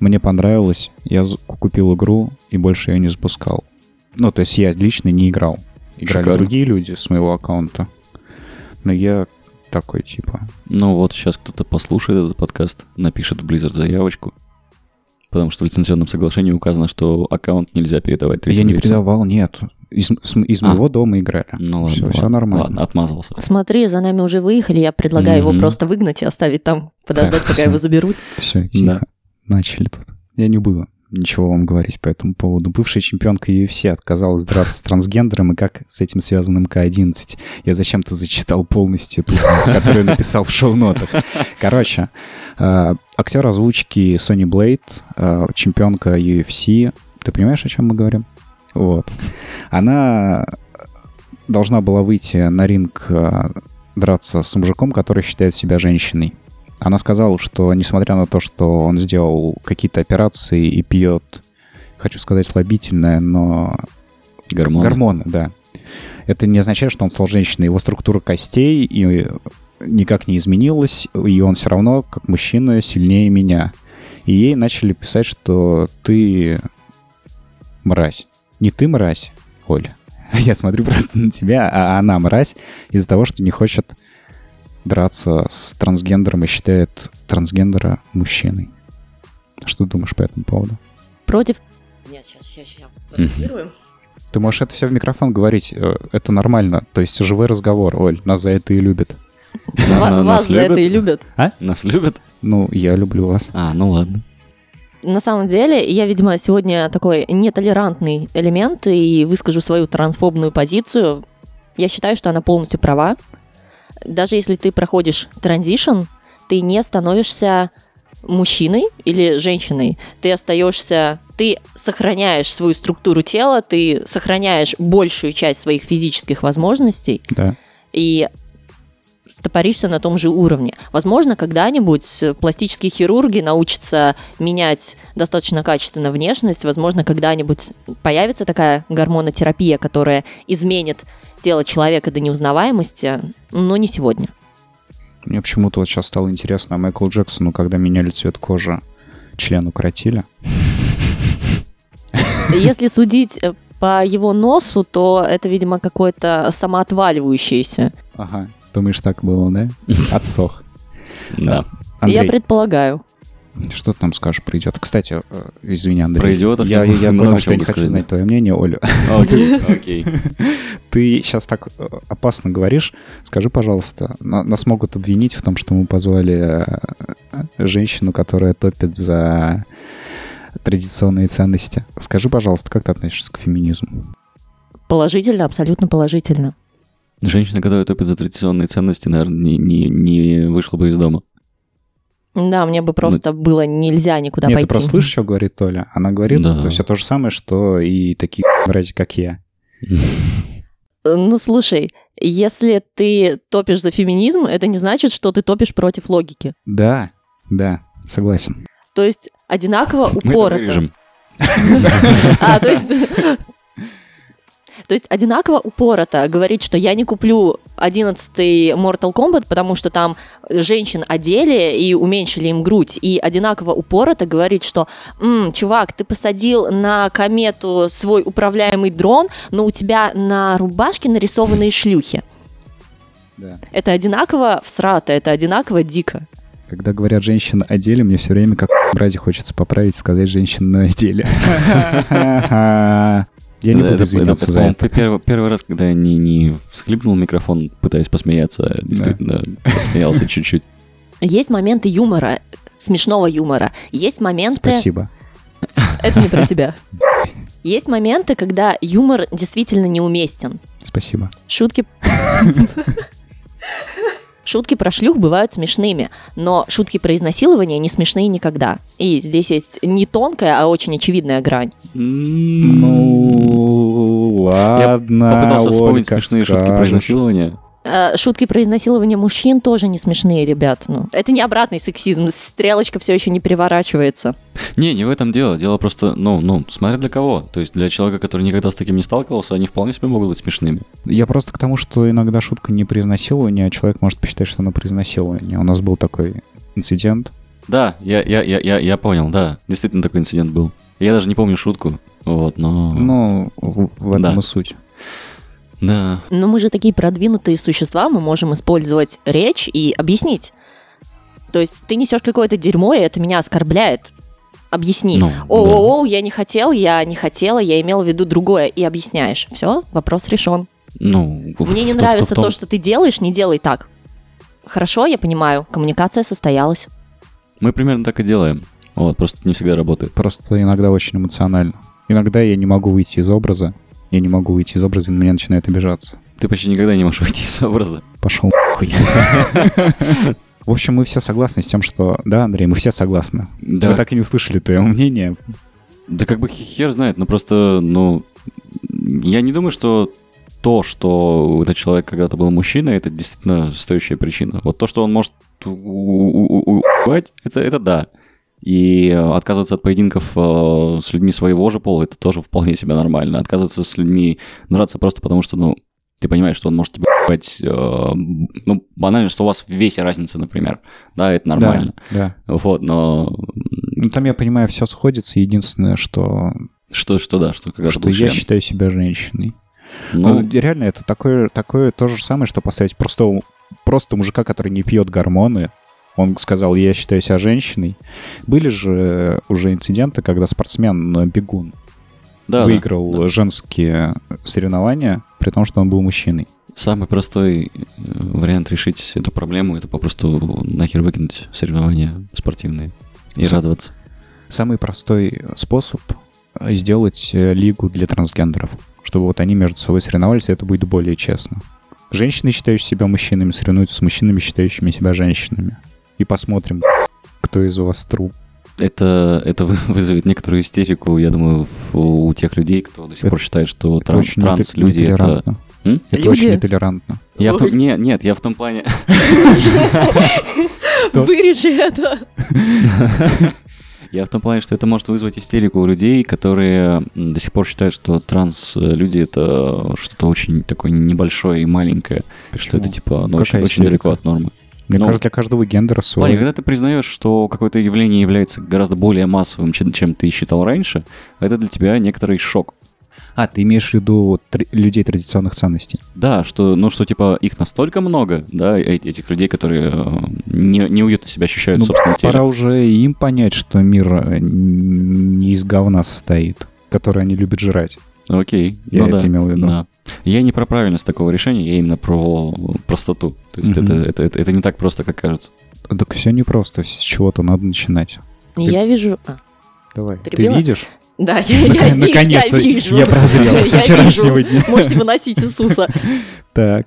Мне понравилось. Я купил игру и больше ее не запускал. Ну, то есть я лично не играл. Играли Шикарно. другие люди с моего аккаунта. Но я такой, типа... Ну вот, сейчас кто-то послушает этот подкаст, напишет в Blizzard заявочку. Потому что в лицензионном соглашении указано, что аккаунт нельзя передавать я не передавал, нет. Из, с- из А. моего дома играли. Ну ладно, Всё- ладно, всё нормально. Ладно, отмазался. Смотри, за нами уже выехали, я предлагаю его Мгм. просто выгнать и оставить там, подождать, пока всё. его заберут. Все, тихо. Начали тут. Я не буду ничего вам говорить по этому поводу. Бывшая чемпионка UFC отказалась драться с трансгендером, и как с этим связан МК-11. Я зачем-то зачитал полностью ту, которую написал в шоу-нотах. Короче, э, актер озвучки Сони Блейд, э, чемпионка UFC. Ты понимаешь, о чем мы говорим? Вот. Она должна была выйти на ринг э, драться с мужиком, который считает себя женщиной. Она сказала, что несмотря на то, что он сделал какие-то операции и пьет, хочу сказать слабительное, но Гормоны. гормоны, да. Это не означает, что он стал женщиной. Его структура костей и никак не изменилась, и он все равно, как мужчина, сильнее меня. И ей начали писать, что ты мразь. Не ты мразь, Оля. Я смотрю просто на тебя, а она мразь из-за того, что не хочет драться с трансгендером и считает трансгендера мужчиной. Что ты думаешь по этому поводу? Против... Нет, сейчас, сейчас, сейчас скорректируем. Ты можешь это все в микрофон говорить, э, это нормально. То есть живой разговор, Оль, нас за это и любят. Вас нас за это и любят. Нас любят? Ну, я люблю вас. А, ну ладно. На самом деле, я, видимо, сегодня такой нетолерантный элемент и выскажу свою трансфобную позицию. Я считаю, что она полностью права. Даже если ты проходишь транзишн, ты не становишься мужчиной или женщиной. Ты остаешься, ты сохраняешь свою структуру тела, ты сохраняешь большую часть своих физических возможностей, Да. и стопоришься на том же уровне. Возможно, когда-нибудь пластические хирурги научатся менять достаточно качественно внешность, возможно, когда-нибудь появится такая гормонотерапия, которая изменит тело человека до неузнаваемости, но не сегодня. Мне почему-то вот сейчас стало интересно, а Майклу Джексону, когда меняли цвет кожи, член укоротили. Если судить э, по его носу, то это, видимо, какое-то самоотваливающееся. Ага. Думаешь, так было, да? Отсох. Да. Андрей, Я предполагаю. Что ты нам скажешь, придет? Кстати, э, извини, Андрей. Про идиотов я, я я, потому что чего я не хочу сказать, знать твое мнение, Оля. Окей, окей. Ты сейчас так э, опасно говоришь. Скажи, пожалуйста, на- нас могут обвинить в том, что мы позвали э, женщину, которая топит за традиционные ценности. Скажи, пожалуйста, как ты относишься к феминизму? Положительно, абсолютно положительно. Женщина, которая топит за традиционные ценности, наверное, не, не, не вышла бы из дома. Да, мне бы просто было нельзя никуда Нет, пойти. ты просто слышишь, что говорит Толя? Она говорит Да. все то же самое, что и такие вроде как я. Э, Ну, слушай, если ты топишь за феминизм, это не значит, что ты топишь против логики. Да, да, согласен. То есть одинаково Мы это упорото. А, то есть... То есть одинаково упорото говорить, что я не куплю 11-й Mortal Kombat, потому что там женщин одели и уменьшили им грудь. И одинаково упорото говорить, что «М, чувак, ты посадил на комету свой управляемый дрон, но у тебя на рубашке нарисованные шлюхи. Да. Это одинаково всрато, это одинаково дико. Когда говорят женщина о деле, мне все время как бразе хочется поправить, сказать женщина на деле. Я не Да, буду это- извиняться это, за это. Первый, первый раз, когда я не, не всхлипнул в микрофон, пытаясь посмеяться, действительно посмеялся чуть-чуть. Есть моменты юмора, смешного юмора. Есть моменты... Спасибо. Это не про тебя. Есть моменты, когда юмор действительно неуместен. Спасибо. Шутки... Шутки про шлюх бывают смешными, но шутки про изнасилование не смешные никогда. И здесь есть не тонкая, а очень очевидная грань. Ну, ладно, Попытался вспомнить Оль, как смешные шутки про скажешь. изнасилование. Э, Шутки про изнасилование мужчин тоже не смешные, ребят. Ну, это не обратный сексизм, стрелочка все еще не переворачивается. Не, не в этом дело. Дело просто, ну, ну, смотря для кого. То есть для человека, который никогда с таким не сталкивался, они вполне себе могут быть смешными. Я просто к тому, что иногда шутка не при изнасиловании, а человек может посчитать, что она при изнасиловании. У нас был такой инцидент. Да, я, я, я, я, я понял, да. Действительно такой инцидент был. Я даже не помню шутку. Вот, но... Ну, в, в этом Да. и суть. Да. Но мы же такие продвинутые существа, мы можем использовать речь и объяснить. То есть ты несешь какое-то дерьмо, и это меня оскорбляет. Объясни. Ну, О, о, я не хотел, я не хотела, я имела в виду другое. И объясняешь. Все, вопрос решен. Ну, в- Мне не в том- нравится в том- то, что ты делаешь, не делай так. Хорошо, я понимаю, коммуникация состоялась. Мы примерно так и делаем. Вот, просто не всегда работает. Просто иногда очень эмоционально. Иногда я не могу выйти из образа. Я не могу выйти из образа, и на меня начинает обижаться. Ты почти никогда не можешь выйти из образа. Пошел хуй. В общем, мы все согласны с тем, что... Да, Андрей, мы все согласны. Да. Мы так и не услышали твоего мнения. Да как бы хер знает, но просто, ну, я не думаю, что то, что этот человек когда-то был мужчиной, это действительно стоящая причина. Вот то, что он может убивать, это, это да. И э, отказываться от поединков э, с людьми своего же пола, это тоже вполне себе нормально. Отказываться с людьми драться просто потому, что, ну, ты понимаешь, что он может тебя убивать, э, ну, банально, что у вас в весе разница, например. Да, это нормально. Да, да. Вот, но Ну, там, я понимаю, все сходится. Единственное, что, что, что да, что когда что я считаю себя женщиной. Ну, Ну, реально, это такое, такое то же самое, что поставить просто, просто мужика, который не пьет гормоны. Он сказал, я считаю себя женщиной. Были же уже инциденты, когда спортсмен э, бегун да, да, выиграл да. женские соревнования, при том, что он был мужчиной. Самый простой э, вариант решить эту проблему это попросту нахер выкинуть соревнования спортивные и С- радоваться. Самый простой способ э, сделать э, лигу для трансгендеров, чтобы вот они между собой соревновались, и это будет более честно. Женщины, считающие себя мужчинами, соревнуются с мужчинами, считающими себя женщинами. И посмотрим, кто из вас тру. Это, это вы- вызовет некоторую истерику, я думаю, в- у тех людей, кто до сих Это- пор считает, что Это транс, очень транс-люди это... М? Это Люди? очень нетолерантно. Я в том- Ой. не, нет, я в том плане... Вырежи это. Я в том плане, что это может вызвать истерику у людей, которые до сих пор считают, что транс-люди это что-то очень такое небольшое и маленькое, что это типа ну, очень, далеко от нормы. Мне Ну, кажется, для каждого гендера свой. Парень, когда ты признаешь, что какое-то явление является гораздо более массовым, чем, чем ты считал раньше, это для тебя некоторый шок. А, ты имеешь в виду вот, тр- людей традиционных ценностей? Да, что, ну, что, типа, их настолько много, да, э- этих людей, которые э, не, неуютно себя ощущают Ну, в собственном теле. Пора уже им понять, что мир э, не из говна состоит, который они любят жрать. Окей, Я ну это да, имел в виду. да. Я не про правильность такого решения, я именно про простоту. То есть Мгм. это, это, это, это не так просто, как кажется. Так все непросто, с чего-то надо начинать. Я вижу... а, Давай. Перебила? Ты видишь? Да, я, я, ви- я Наконец-то вижу. я прозрел Я со вчерашнего дня. Можете выносить Иисуса. Так.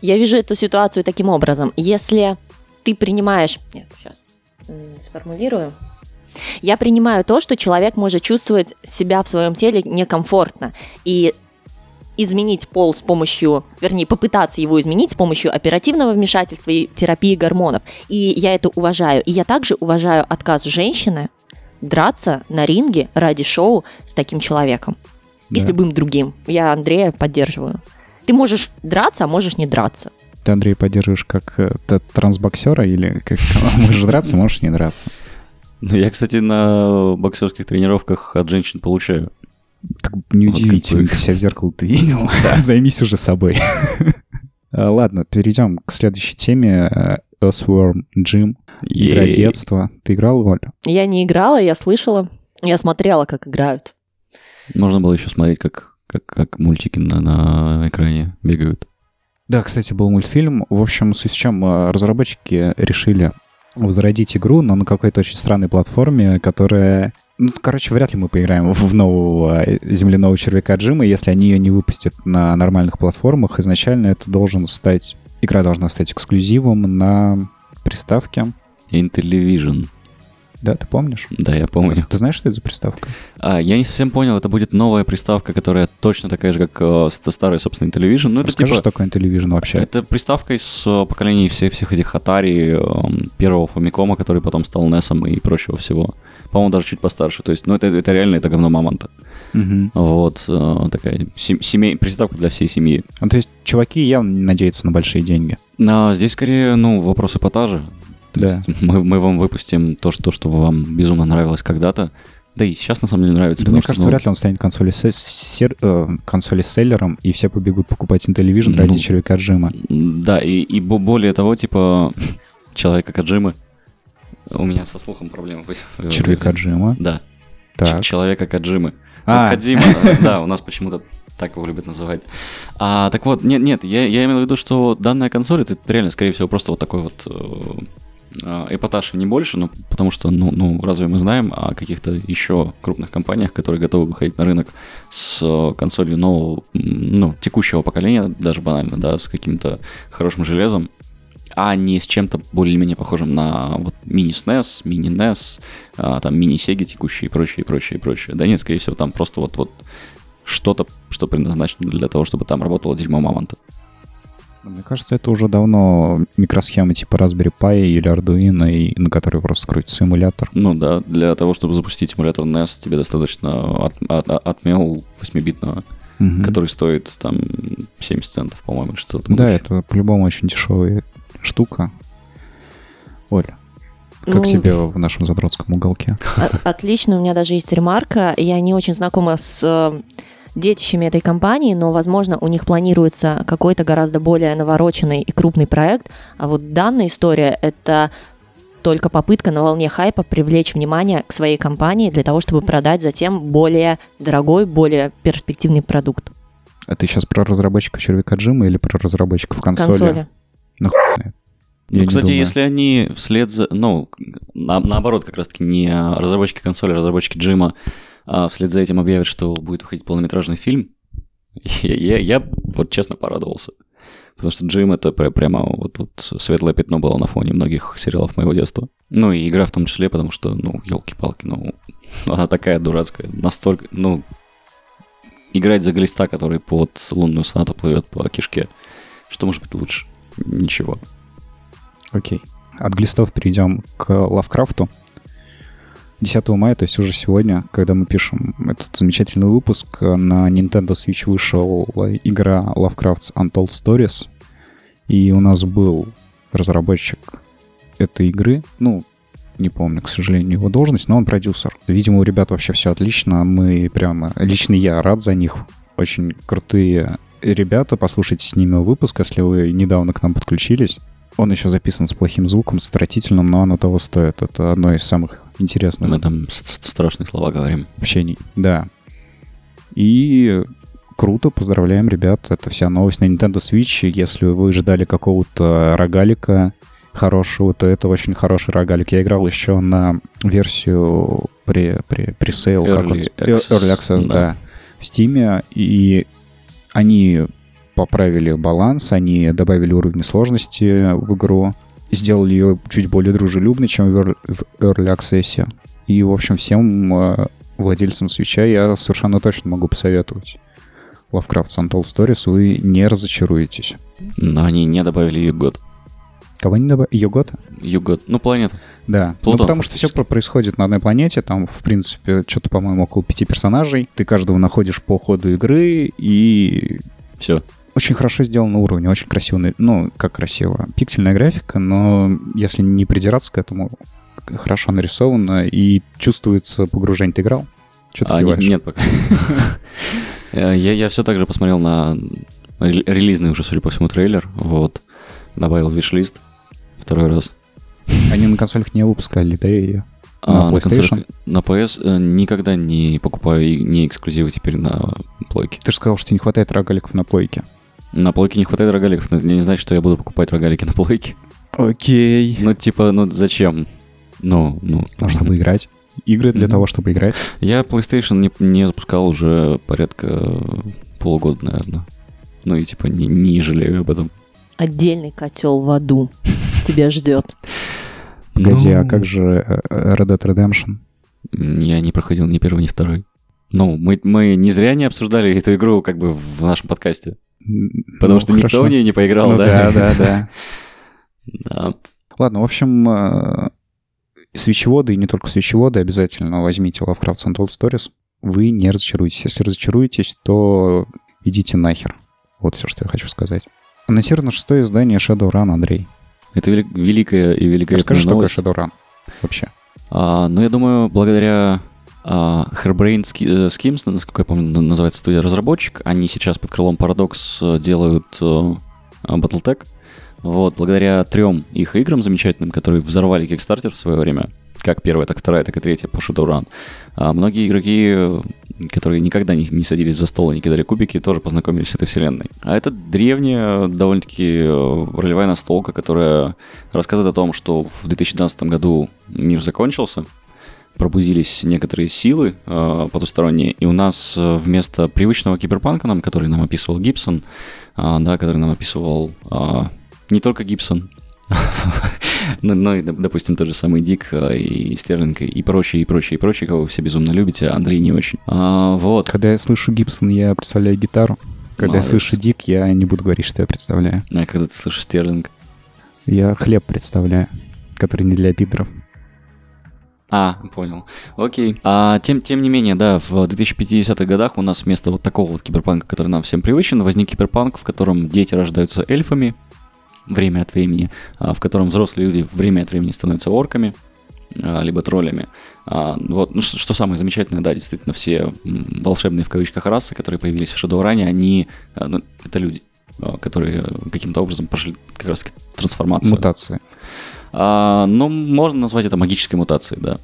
Я вижу эту ситуацию таким образом. Если ты принимаешь... Нет, сейчас сформулирую. Я принимаю то, что человек может чувствовать себя в своем теле некомфортно. И изменить пол с помощью, вернее, попытаться его изменить с помощью оперативного вмешательства и терапии гормонов. И я это уважаю. И я также уважаю отказ женщины драться на ринге ради шоу с таким человеком. И с Да. любым другим. Я Андрея поддерживаю. Ты можешь драться, а можешь не драться. Ты, Андрей, поддерживаешь как э, трансбоксера или как можешь драться, можешь не драться? Ну, я, кстати, на боксерских тренировках от женщин получаю. Так неудивительно, ты себя в зеркало ты видел. Займись уже собой. А, Ладно, перейдем к следующей теме. Earthworm Jim. Игра детства. Ты играл, Оля? Я не играла, я слышала. Я смотрела, как играют. Можно было еще смотреть, как, как, как мультики на, на экране бегают. Да, кстати, был мультфильм. В общем, с чем э, разработчики решили возродить игру, но на какой-то очень странной платформе, которая... Ну, короче, вряд ли мы поиграем в нового э, земляного червяка Джима, если они ее не выпустят на нормальных платформах. Изначально это должен стать... Игра должна стать эксклюзивом на приставке. Intellivision. Да, ты помнишь? Да, я помню. Ты знаешь, что это за приставка? А, я не совсем понял, это будет новая приставка, которая точно такая же, как э, ст- старый, собственно, Intellivision. Ну, это Расскажи, типа... что такое Intellivision вообще. Это приставка из э, поколений всех, всех этих Atari, э, первого Фомикома, который потом стал NES и прочего всего. По-моему, даже чуть постарше. То есть, ну, это, это реально, это говно мамонта. Мгм. Вот, э, такая сем- семей, приставка для всей семьи. Ну, то есть чуваки явно не надеются на большие деньги. Но здесь скорее, ну, вопрос эпатажа. То Да. есть мы, мы вам выпустим то что, что вам безумно нравилось когда-то. Да и сейчас, на самом деле, нравится. Да, мне потому что, кажется, ну, вряд ли он станет консоли, се- сер- э, консоли селлером, и все побегут покупать Intellivision ради Ну, червяка Джима. Да, и, и бо- более того, типа, человека Каджимы. У меня со слухом проблемы. Червяка Джима. Да. Так. Человека Каджимы. А. Ну, Кадзима, да, у нас почему-то так его любят называть. А, так вот, нет, нет, я, я имел в виду, что данная консоль, это реально, скорее всего, просто вот такой вот э, эпатаж и не больше, ну, потому что, ну, ну, разве мы знаем о каких-то еще крупных компаниях, которые готовы выходить на рынок с э, консолью нового, ну, текущего поколения, даже банально, да, с каким-то хорошим железом, а не с чем-то более-менее похожим на вот мини-SNES, мини-NES, а, там мини-Сеги текущие и прочее, и прочее, и прочее. Да нет, скорее всего, там просто вот, вот что-то, что предназначено для того, чтобы там работало дерьмо мамонта. Мне кажется, это уже давно микросхемы типа Raspberry Pi или Arduino, и, на которой просто крутится эмулятор. Ну да, для того, чтобы запустить эмулятор NES, тебе достаточно от, от, отмел 8-битного, Мгм. который стоит там 70 центов, по-моему, что-то. Да, это по-любому очень дешевая штука. Оля, как Ну, тебе в нашем задротском уголке? Отлично, у меня даже есть ремарка. Я не очень знакома с э, детищами этой компании, но, возможно, у них планируется какой-то гораздо более навороченный и крупный проект. А вот данная история — это только попытка на волне хайпа привлечь внимание к своей компании для того, чтобы продать затем более дорогой, более перспективный продукт. А ты сейчас про разработчиков червяка Джима или про разработчиков консоли? Консоли. Ну. Я Ну, кстати, думаю. если они вслед за... Ну, на- наоборот, как раз-таки не разработчики консоли, а разработчики Джима а вслед за этим объявят, что будет выходить полнометражный фильм, я, я- я вот честно порадовался. Потому что Джим это пр- прямо вот, вот светлое пятно было на фоне многих сериалов моего детства. Ну и игра в том числе, потому что, ну, елки-палки, ну, она такая дурацкая. Настолько, ну, играть за глиста, который под лунную сонату плывет по кишке. Что может быть лучше? Ничего. Окей. От глистов перейдем к Лавкрафту. 10 мая, то есть уже сегодня, когда мы пишем этот замечательный выпуск, на Nintendo Switch вышел игра Lovecraft's Untold Stories. И у нас был разработчик этой игры. Ну, не помню, к сожалению, его должность, но он продюсер. Видимо, у ребят вообще все отлично. Мы прямо... Лично я рад за них. Очень крутые ребята. Послушайте с ними выпуск, если вы недавно к нам подключились. Он еще записан с плохим звуком, с отвратительным, но оно того стоит. Это одно из самых интересных Мы там страшные слова говорим. общений. Да. И круто, поздравляем, ребят. Это вся новость на Nintendo Switch. Если вы ждали какого-то рогалика хорошего, то это очень хороший рогалик. Я играл еще на версию при, при, пресейл, как он- Early Э, Access, Early Access, да. да. в Steam, и они поправили баланс, они добавили уровни сложности в игру, сделали ее чуть более дружелюбной, чем в Early Access. И, в общем, всем э, владельцам свеча я совершенно точно могу посоветовать. Lovecraft Untold Stories, вы не разочаруетесь. Но они не добавили Югот. Кого не добавили? Йогота? Югот. Ну, планета. Да, Плутон, ну потому что все фактически. происходит на одной планете, там, в принципе, что-то, по-моему, около пяти персонажей, ты каждого находишь по ходу игры, и Все. Очень хорошо сделан уровень, очень красиво, на- ну, как красиво, пиксельная графика, но если не придираться к этому, хорошо нарисовано, и чувствуется погружение. Ты играл? Что ты А, киваешь? нет пока. Э, Я, я все так же посмотрел на рел- релизный уже, судя по всему, трейлер. Вот. Добавил виш-лист второй раз. Они на консолях не выпускали, да, ее? А, На PlayStation? консолях- на PS никогда не покупаю и не эксклюзивы теперь на плойке. Ты же сказал, что не хватает рогаликов на плойке. На плойке не хватает рогаликов, но это не значит, что я буду покупать рогалики на плойке. Окей. Ну, типа, ну зачем? Ну, ну. Ну, чтобы играть. Игры для того, чтобы играть. Я PlayStation не, не запускал уже порядка полугода, наверное. Ну и типа не, не жалею об этом. Отдельный котел в аду тебя ждет. Погоди, Ну, а как же э, э, Red Dead Redemption? Я не проходил ни первый, ни второй. Ну, мы, мы не зря не обсуждали эту игру как бы в нашем подкасте. Потому ну, что никто хорошо. в нее не поиграл, Ну да? да, да, да. Ладно, в общем, э, свечеводы, и не только свечеводы, обязательно возьмите Lovecraft Untold Stories. Вы не разочаруетесь. Если разочаруетесь, то идите нахер. Вот все, что я хочу сказать. Анонсировано шестое издание Shadowrun, Андрей. Это вели- великая и великолепная Расскажи, что такое новость. Shadowrun вообще. А, ну, я думаю, благодаря Hairbrain Ski- э, Schemes, насколько я помню, называется студия-разработчик, они сейчас под крылом Paradox э, делают э, а, Battletech. Вот, благодаря трем их играм замечательным, которые взорвали Kickstarter в свое время, как первая, так вторая, так и третья по Shadowrun, а многие игроки, которые никогда не, не садились за стол и не кидали кубики, тоже познакомились с этой вселенной. А это древняя, довольно-таки ролевая настолка, которая рассказывает о том, что в 2012 году мир закончился, пробудились некоторые силы э, потусторонние, и у нас э, вместо привычного киберпанка, нам, который нам описывал Гибсон, а, да, который нам описывал а, не только Гибсон, но, но и, доп- допустим, тот же самый Дик а, и Стерлинг и прочие, и прочие, и прочие, кого вы все безумно любите, а Андрей не очень. А, вот. Когда я слышу Гибсон, я представляю гитару. Когда Молодец. я слышу Дик, я не буду говорить, что я представляю. А когда ты слышишь Стерлинг. Я хлеб представляю, который не для пидоров. А, понял. Окей. А, тем, тем не менее, да, в 2050-х годах у нас вместо вот такого вот киберпанка, который нам всем привычен, возник киберпанк, в котором дети рождаются эльфами время от времени, а, в котором взрослые люди время от времени становятся орками, а, либо троллями. А, вот, ну, что, самое замечательное, да, действительно, все волшебные в кавычках расы, которые появились в Шадоуране, они, ну, это люди, которые каким-то образом прошли как раз трансформацию. Мутации. А, ну, можно назвать это магической мутацией, да.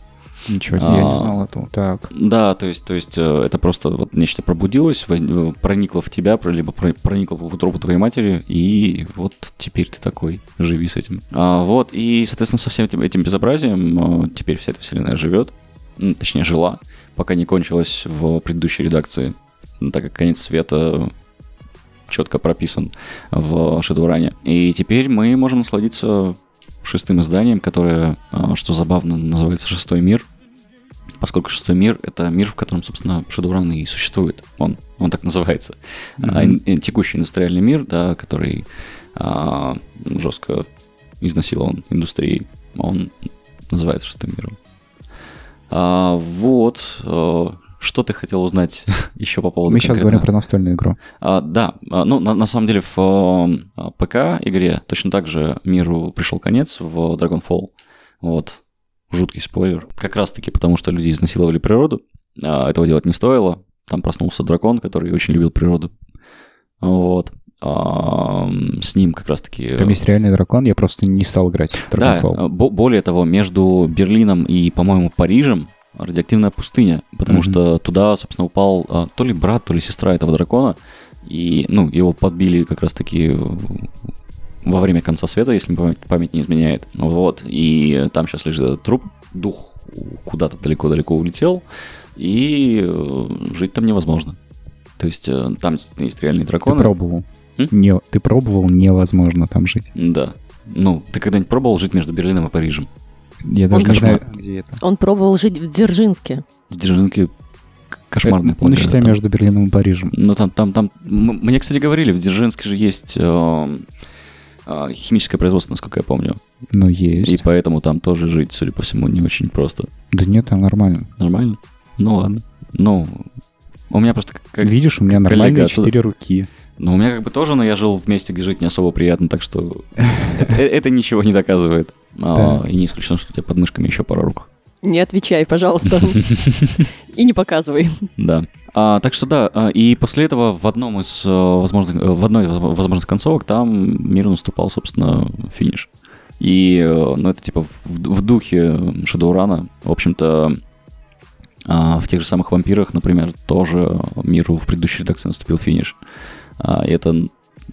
Ничего себе, я А. не знал этого. Так. Да, то есть, то есть э, это просто вот нечто пробудилось, э, проникло в тебя, либо про- проникло в утробу твоей матери, и вот теперь ты такой, живи с этим. А, вот, и, соответственно, со всем этим, этим безобразием э, теперь вся эта вселенная живет, точнее, жила, пока не кончилась в предыдущей редакции, так как конец света четко прописан в Шедуране. И теперь мы можем насладиться шестым изданием, которое, а, что забавно, называется «Шестой мир», поскольку шестой мир — это мир, в котором, собственно, Shadowrun и существует. Он, он так называется. А, ин- текущий индустриальный мир, да, который а, жестко изнасилован индустрией, он называется шестым миром. А, вот. Что ты хотел узнать еще по поводу Мы сейчас конкретно- говорим про настольную игру. а, да, а, ну, на, на самом деле в а, ПК-игре точно так же миру пришел конец в Dragonfall. Вот. Жуткий спойлер. Как раз-таки потому, что люди изнасиловали природу. а, этого делать не стоило. Там проснулся дракон, который очень любил природу. Вот. А, с ним как раз-таки... Там есть реальный дракон, я просто не стал играть в Да, Dragonfall. а, бо- более того, между Берлином и, по-моему, Парижем радиоактивная пустыня, потому Мгм. что туда, собственно, упал а, то ли брат, то ли сестра этого дракона, и, ну, его подбили как раз-таки во время конца света, если память, память не изменяет. Вот, и там сейчас лежит этот труп, дух куда-то далеко-далеко улетел, и э, жить там невозможно. То есть э, там есть реальные Ты драконы. пробовал. М? Не, ты пробовал, невозможно там жить. Да. Ну, ты когда-нибудь пробовал жить между Берлином и Парижем? Я даже не кошмар. знаю, где это. Он пробовал жить в Дзержинске. В Дзержинске кошмарный Это, план. Ну, считай, там. между Берлином и Парижем. Ну, там, там, там... Мне, кстати, говорили, в Дзержинске же есть э, э, химическое производство, насколько я помню. Ну, И есть. поэтому там тоже жить, судя по всему, не очень просто. Да нет, там нормально. Нормально? Ну, ладно. Ну, у меня просто... Как, Видишь, у меня нормальные оттуда. четыре руки. Ну, у меня как бы тоже, но я жил в месте, где жить не особо приятно, так что это, это ничего не доказывает. А. И не исключено, что у тебя под мышками еще пара рук. Не отвечай, пожалуйста. И не показывай. Да. А, так что да, а, и после этого в одном из э, возможных, э, в одной из возможных концовок там миру наступал, собственно, финиш. И, э, ну, это типа в, в духе Шадоурана. В общем-то, а, в тех же самых вампирах, например, тоже миру в предыдущей редакции наступил финиш. А, это,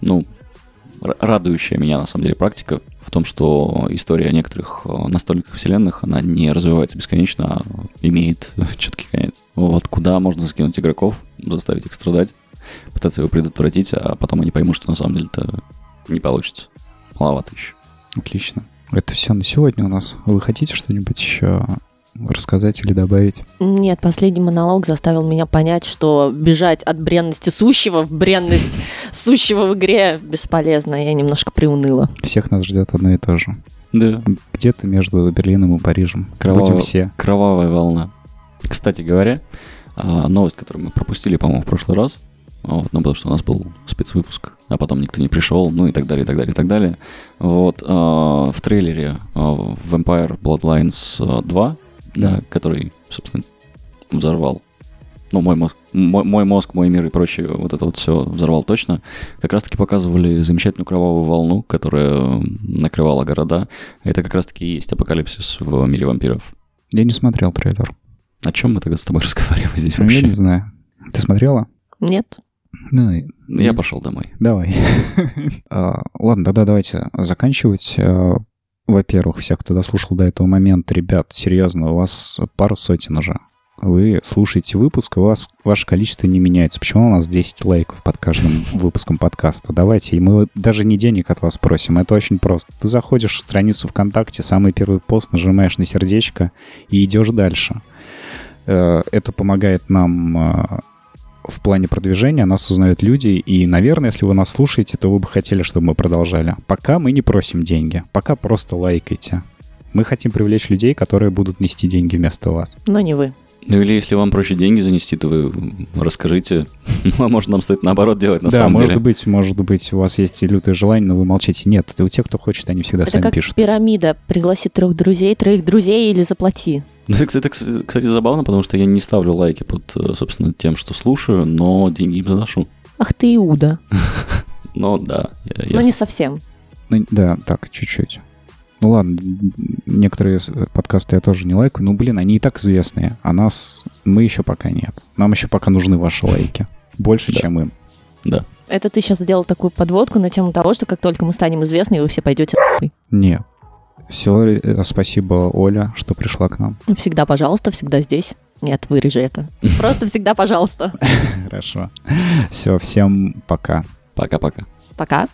ну, радующая меня, на самом деле, практика в том, что история некоторых э, настольных вселенных, она не развивается бесконечно, а имеет четкий конец. Вот куда можно закинуть игроков, заставить их страдать, пытаться его предотвратить, а потом они поймут, что на самом деле это не получится. Маловато еще. Отлично. Это все на сегодня у нас. Вы хотите что-нибудь еще рассказать или добавить? Нет, последний монолог заставил меня понять, что бежать от бренности сущего в бренность сущего в игре бесполезно. Я немножко приуныла. Всех нас ждет одно и то же. Да. Где-то между Берлином и Парижем. Кроваво- Будем все. Кровавая волна. Кстати говоря, а, новость, которую мы пропустили, по-моему, в прошлый раз, вот, ну, потому что у нас был спецвыпуск, а потом никто не пришел, ну и так далее, и так далее, и так далее. Вот, а, в трейлере а, Vampire Bloodlines а, 2, Да. который, собственно, взорвал ну, мой мозг, мой, мой мозг, мой мир и прочее, вот это вот все взорвал точно, как раз-таки показывали замечательную кровавую волну, которая накрывала города. Это как раз-таки и есть апокалипсис в мире вампиров. Я не смотрел трейлер. О чем мы тогда с тобой разговариваем здесь Ну, Я вообще? не знаю. Ты смотрела? Нет? Ну, Я пошел домой. Давай. А, Ладно, тогда давайте заканчивать. Во-первых, всех, кто дослушал до этого момента, ребят, серьезно, у вас пару сотен уже. Вы слушаете выпуск, и у вас ваше количество не меняется. Почему у нас 10 лайков под каждым выпуском подкаста? Давайте, и мы даже не денег от вас просим, это очень просто. Ты заходишь в страницу ВКонтакте, самый первый пост, нажимаешь на сердечко и идешь дальше. Э, Это помогает нам э, в плане продвижения, нас узнают люди, и, наверное, если вы нас слушаете, то вы бы хотели, чтобы мы продолжали. Пока мы не просим деньги, пока просто лайкайте. Мы хотим привлечь людей, которые будут нести деньги вместо вас. Но не вы. Ну или если вам проще деньги занести, то вы расскажите. Ну, а может, нам стоит наоборот делать на да, самом может деле. быть, может быть, у вас есть лютое желание, но вы молчите. Нет, это у тех, кто хочет, они всегда Это сами как пишут. пирамида. Пригласи трех друзей, троих друзей или заплати. Ну, это, это, кстати, забавно, потому что я не ставлю лайки под, э, собственно, тем, что слушаю, но деньги им заношу. Ах ты Иуда. Но да, я, я Но не совсем. Ну, да, так, чуть-чуть. Ну ладно, некоторые подкасты я тоже не лайкаю. Ну, блин, они и так известные, а нас... Мы еще пока нет. Нам еще пока нужны ваши лайки. Больше, Да. чем им. Это ты сейчас сделал такую подводку на тему того, что как только мы станем известны, вы все пойдете нахуй. Нет. Все, спасибо, Оля, что пришла к нам. Всегда, пожалуйста, всегда здесь. Нет, вырежи это. Просто всегда, пожалуйста. Хорошо. Все, всем пока. Пока-пока. Пока.